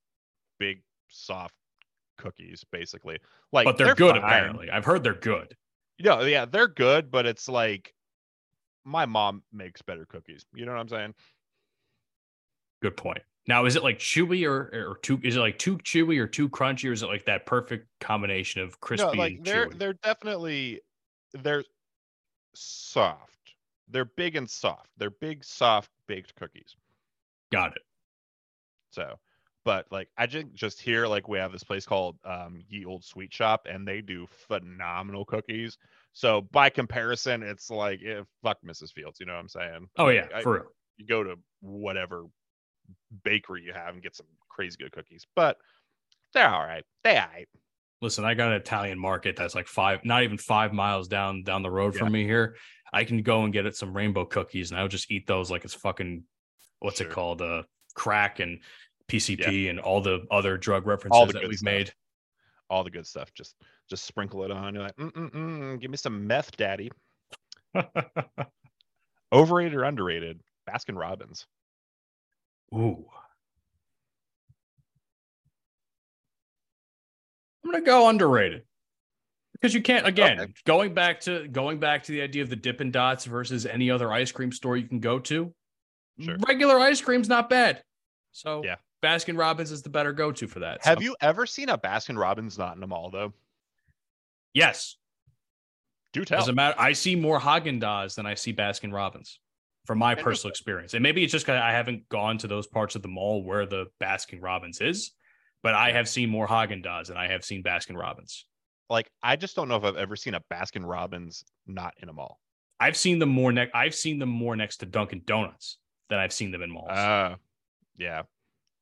big soft cookies, basically. Like, but they're, good. fine. Apparently, I've heard they're good. No, yeah, they're good, but it's like my mom makes better cookies. You know what I'm saying? Good point. Now, is it like chewy or or too? Is it like too chewy or too crunchy, or is it like that perfect combination of crispy no, like and they're chewy? they're definitely they're soft. They're big and soft. They're big, soft baked cookies. Got it. So, but like I just just hear like we have this place called um Ye Old Sweet Shop, and they do phenomenal cookies. So by comparison, it's like eh, fuck Mrs. Fields. You know what I'm saying? Oh yeah, I- for real. you go to whatever bakery you have and get some crazy good cookies, but they're all right. They all right. Listen, I got an Italian market that's like five, not even five miles down down the road Yeah. from me here. I can go and get it some rainbow cookies, and I'll just eat those like it's fucking what's Sure. it called, uh, crack and PCP and all the other drug references that we've stuff. made. All the good stuff. Just just sprinkle it on. You're like, mm mm mm. Give me some meth, daddy. Overrated or underrated? Baskin Robbins. Ooh. I'm gonna go underrated because you can't again Okay. going back to going back to the idea of the Dippin' Dots versus any other ice cream store you can go to. Sure. Regular ice cream's not bad, so Yeah. Baskin Robbins is the better go to for that. Have so- you ever seen a Baskin Robbins not in a mall though? Yes, Do tell. doesn't matter. I see more Haagen Dazs than I see Baskin Robbins, from my personal experience. And maybe it's just because I haven't gone to those parts of the mall where the Baskin Robbins is, but I have seen more Haagen Dazs and I have seen Baskin Robbins. like I just don't know if I've ever seen a Baskin Robbins not in a mall. I've seen them more next. I've seen them more next to Dunkin' Donuts than I've seen them in malls. Uh yeah.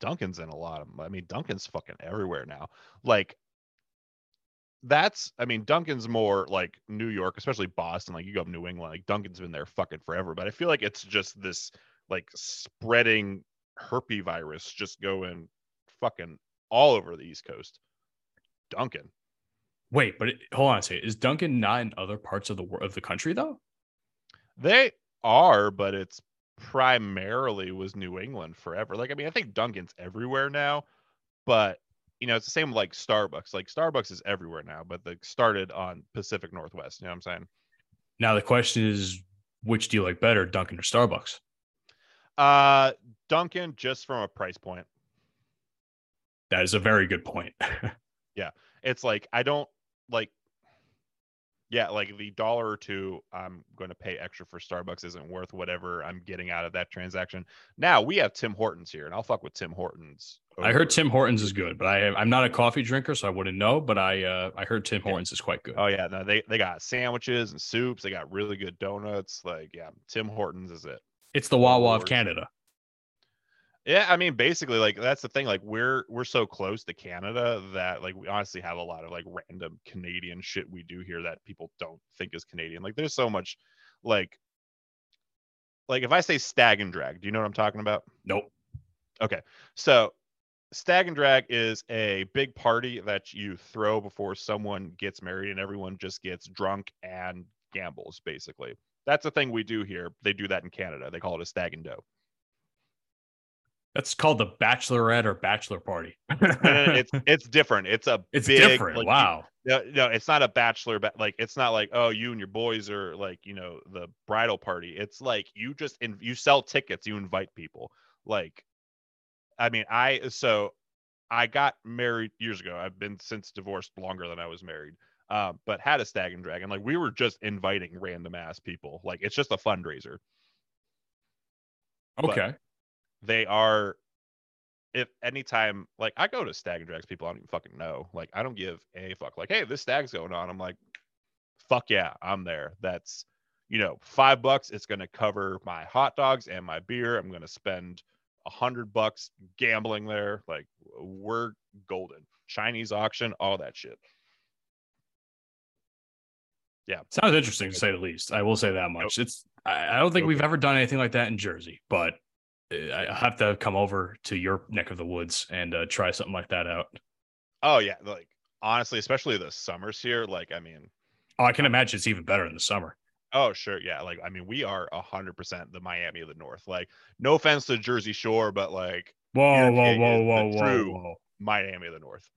Dunkin's in a lot of. I mean, Dunkin's fucking everywhere now. Like that's I mean, Dunkin's more like New York, especially Boston. Like you go up New England, like Dunkin's been there fucking forever. But I feel like it's just this like spreading herpes virus just going fucking all over the East Coast. Dunkin'. Wait, but it, hold on a second. Is Dunkin' not in other parts of the of the country though? They are, but it's primarily was New England forever. Like, I mean, I think Dunkin's everywhere now, but you know, it's the same like Starbucks. Like Starbucks is everywhere now, but they started on Pacific Northwest. You know what I'm saying? Now the question is, which do you like better, Dunkin' or Starbucks? Uh Dunkin' just from a price point. That is a very good point. Yeah, it's like I don't like yeah, like the dollar or two I'm going to pay extra for Starbucks isn't worth whatever I'm getting out of that transaction. Now we have Tim Hortons here, and I'll fuck with Tim Hortons. I heard Tim Hortons is good, but I I'm not a coffee drinker, so I wouldn't know. But I uh, I heard Tim Yeah. Hortons is quite good. Oh yeah, no, they they got sandwiches and soups. They got really good donuts. Like yeah, Tim Hortons is it. it's the Wawa of Canada. Yeah, I mean, basically, like that's the thing. Like we're we're so close to Canada that like we honestly have a lot of like random Canadian shit we do here that people don't think is Canadian. Like there's so much, like, like if I say stag and drag, do you know what I'm talking about? Nope. Okay, so stag and drag is a big party that you throw before someone gets married, and everyone just gets drunk and gambles. Basically, that's the thing we do here. They do that in Canada. They call it a stag and doe. That's called the bachelorette or bachelor party. No, it's it's different. It's a It's big, different. like, wow. No, no, it's not a bachelor, but like it's not like oh you and your boys are like you know the bridal party. It's like you just in, you sell tickets, you invite people. Like, I mean, I so I got married years ago. I've been since divorced longer than I was married. Uh, but had a stag and dragon. Like we were just inviting random ass people. Like it's just a fundraiser. but- Okay. They are if anytime like I go to stag and drags people I don't even fucking know. Like I don't give a fuck. Like, hey, this stag's going on. I'm like, fuck yeah, I'm there. That's you know, five bucks, it's gonna cover my hot dogs and my beer. I'm gonna spend a hundred bucks gambling there. Like we're golden. Chinese auction, all that shit. Yeah, sounds interesting to say the least. I will say that much. It's I, I don't think we've ever done anything like that in Jersey, but I have to come over to your neck of the woods and uh, try something like that out. Oh yeah, like honestly, especially the summers here. Like, I mean, Oh, I can imagine it's even better in the summer. Oh, sure. Yeah. Like, I mean, we are a hundred percent the Miami of the North. Like, no offense to Jersey Shore, but like Whoa, whoa, whoa, whoa, whoa, whoa. Miami of the North.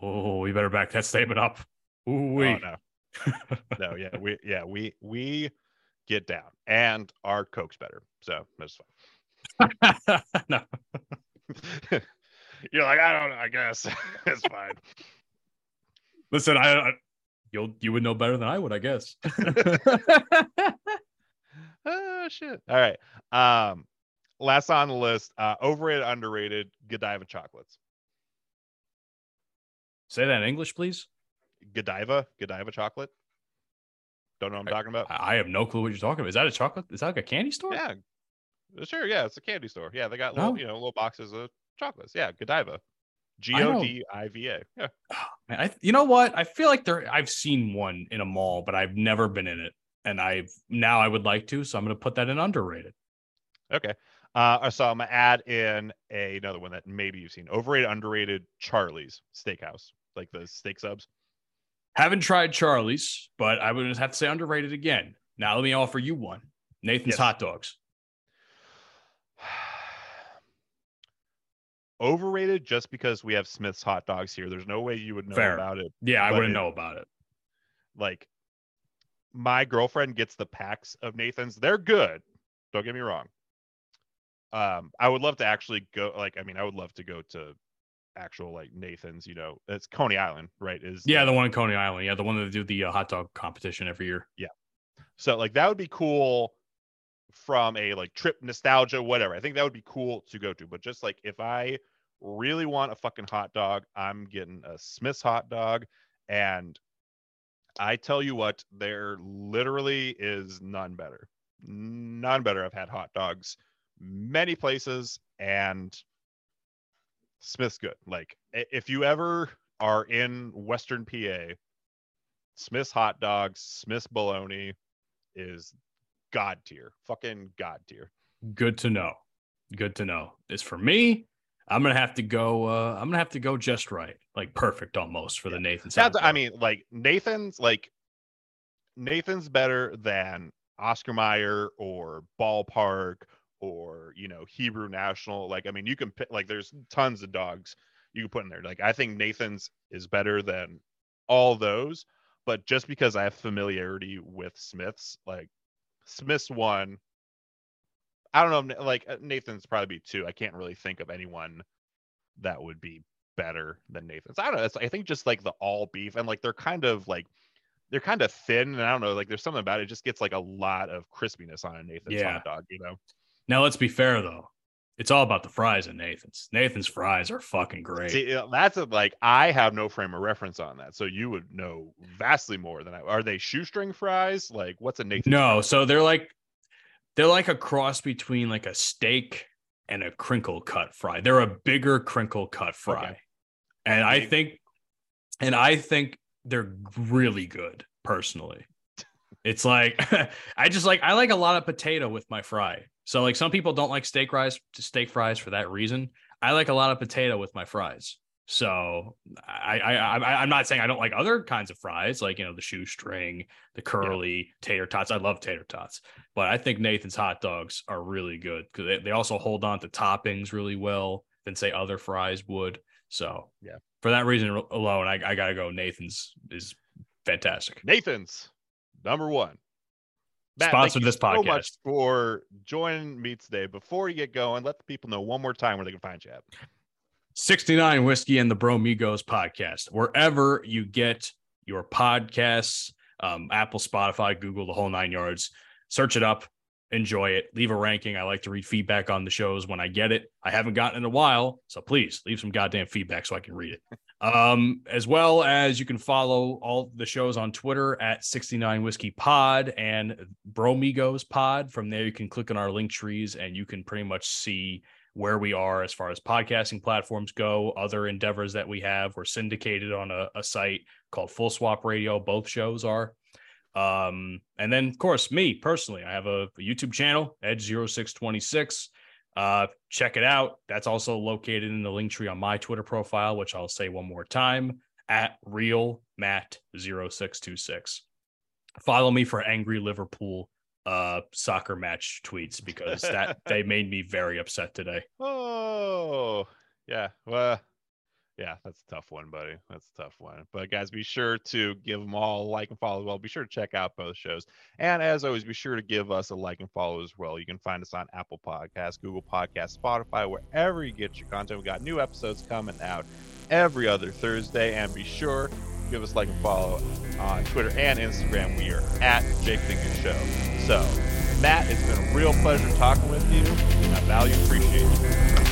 Oh, we better back that statement up. Ooh. Oh, no. no. Yeah. We, yeah, we, we get down and our Coke's better. So that's no. You're like, I don't know. I guess it's fine. Listen, I, I you'll you would know better than I would, I guess. oh, shit. All right. Um, last on the list, uh, overrated, underrated, Godiva chocolates. Say that in English, please. Godiva, Godiva chocolate. Don't know what I'm talking about. I I have no clue what you're talking about. Is that a chocolate? Is that like a candy store? Yeah, sure. Yeah, it's a candy store. Yeah, they got little, you know, little boxes of chocolates. Yeah, Godiva, G O D I V A. know- D I V A. Yeah. Man, I, you know what? I feel like there. I've seen one in a mall, but I've never been in it, and I've now I would like to. So I'm going to put that in underrated. Okay. Uh, so I'm gonna add in a, another one that maybe you've seen. Overrated, underrated. Charlie's Steakhouse, like the steak subs. Haven't tried Charlie's, but I would have to say underrated again. Now let me offer you one. Nathan's Yes. hot dogs. Overrated just because we have Smith's hot dogs here. There's no way you would know Fair. about it. Yeah, I wouldn't it- know about it. Like my girlfriend gets the packs of Nathan's. They're good. Don't get me wrong. Um, I would love to actually go. Like, I mean, I would love to go to actual like Nathan's. You know, it's Coney Island, right? Is Yeah, the one in Coney Island. Yeah, the one that do the uh, hot dog competition every year. Yeah. So like that would be cool from a like trip nostalgia, whatever. I think that would be cool to go to. But just like if I really want a fucking hot dog, I'm getting a Smith's hot dog. And I tell you what, there literally is none better. None better. I've had hot dogs many places and Smith's good. Like if you ever are in Western PA, Smith's hot dogs, Smith's bologna is god tier. Fucking god tier. Good to know. Good to know. As for me, I'm gonna have to go. Uh, I'm gonna have to go just right, like perfect almost for the Nathan's. That's I mean, like Nathan's like Nathan's better than Oscar Mayer or Ballpark or you know Hebrew National. Like I mean, you can pick like there's tons of dogs you can put in there. Like I think Nathan's is better than all those, but just because I have familiarity with Smith's, like Smith's one. I don't know. Like uh, Nathan's probably be two. I can't really think of anyone that would be better than Nathan's. I don't know. It's, I think just like the all beef and like they're kind of like they're kind of thin and I don't know. Like there's something about it. it just gets like a lot of crispiness on a Nathan's Yeah. hot dog. You know. Now let's be fair though. It's all about the fries and Nathan's. Nathan's fries are fucking great. See, uh, that's a, like I have no frame of reference on that, so you would know vastly more than I. Are they shoestring fries? Like, what's a Nathan? No, so they're like they're like a cross between like a steak and a crinkle cut fry. They're a bigger crinkle cut fry. Okay. And I Big. think and I think they're really good personally. It's like I just like I like a lot of potato with my fry. So like some people don't like steak fries to steak fries for that reason. I like a lot of potato with my fries. So I, I, I I'm not saying I don't like other kinds of fries, like you know the shoestring, the curly tater tots. I love tater tots, but I think Nathan's hot dogs are really good because they, they also hold on to toppings really well than say other fries would. So Yeah. for that reason alone, I, I gotta go. Nathan's is fantastic. Nathan's number one. Matt, Sponsored this so much for joining me today. Before you get going, let the people know one more time where they can find you at. 69 Whiskey and the Bromigos podcast, wherever you get your podcasts, um, Apple, Spotify, Google, the whole nine yards. Search it up, enjoy it, leave a ranking. I like to read feedback on the shows when I get it. I haven't gotten in a while, so please leave some goddamn feedback so I can read it. Um, as well as you can follow all the shows on Twitter at 69 Whiskey Pod and Bromigos Pod. From there, you can click on our link trees and you can pretty much see where we are as far as podcasting platforms go, other endeavors that we have. We're syndicated on a, a site called Full Swap Radio. Both shows are. Um, and then, of course, me personally, I have a, a YouTube channel, Edge0626. Uh, check it out. That's also located in the link tree on my Twitter profile, which I'll say one more time at real Matt 0626. Follow me for angry Liverpool uh soccer match tweets because that they made me very upset today. Oh, yeah. Well, yeah, that's a tough one, buddy. That's a tough one. But guys, be sure to give them all a like and follow as well. Be sure to check out both shows. And as always, be sure to give us a like and follow as well. You can find us on Apple Podcasts, Google Podcasts, Spotify, wherever you get your content. We got new episodes coming out every other Thursday. And be sure give us a like and follow on Twitter and Instagram. We are at Jake Finger Show. So, Matt, it's been a real pleasure talking with you. I value appreciate you.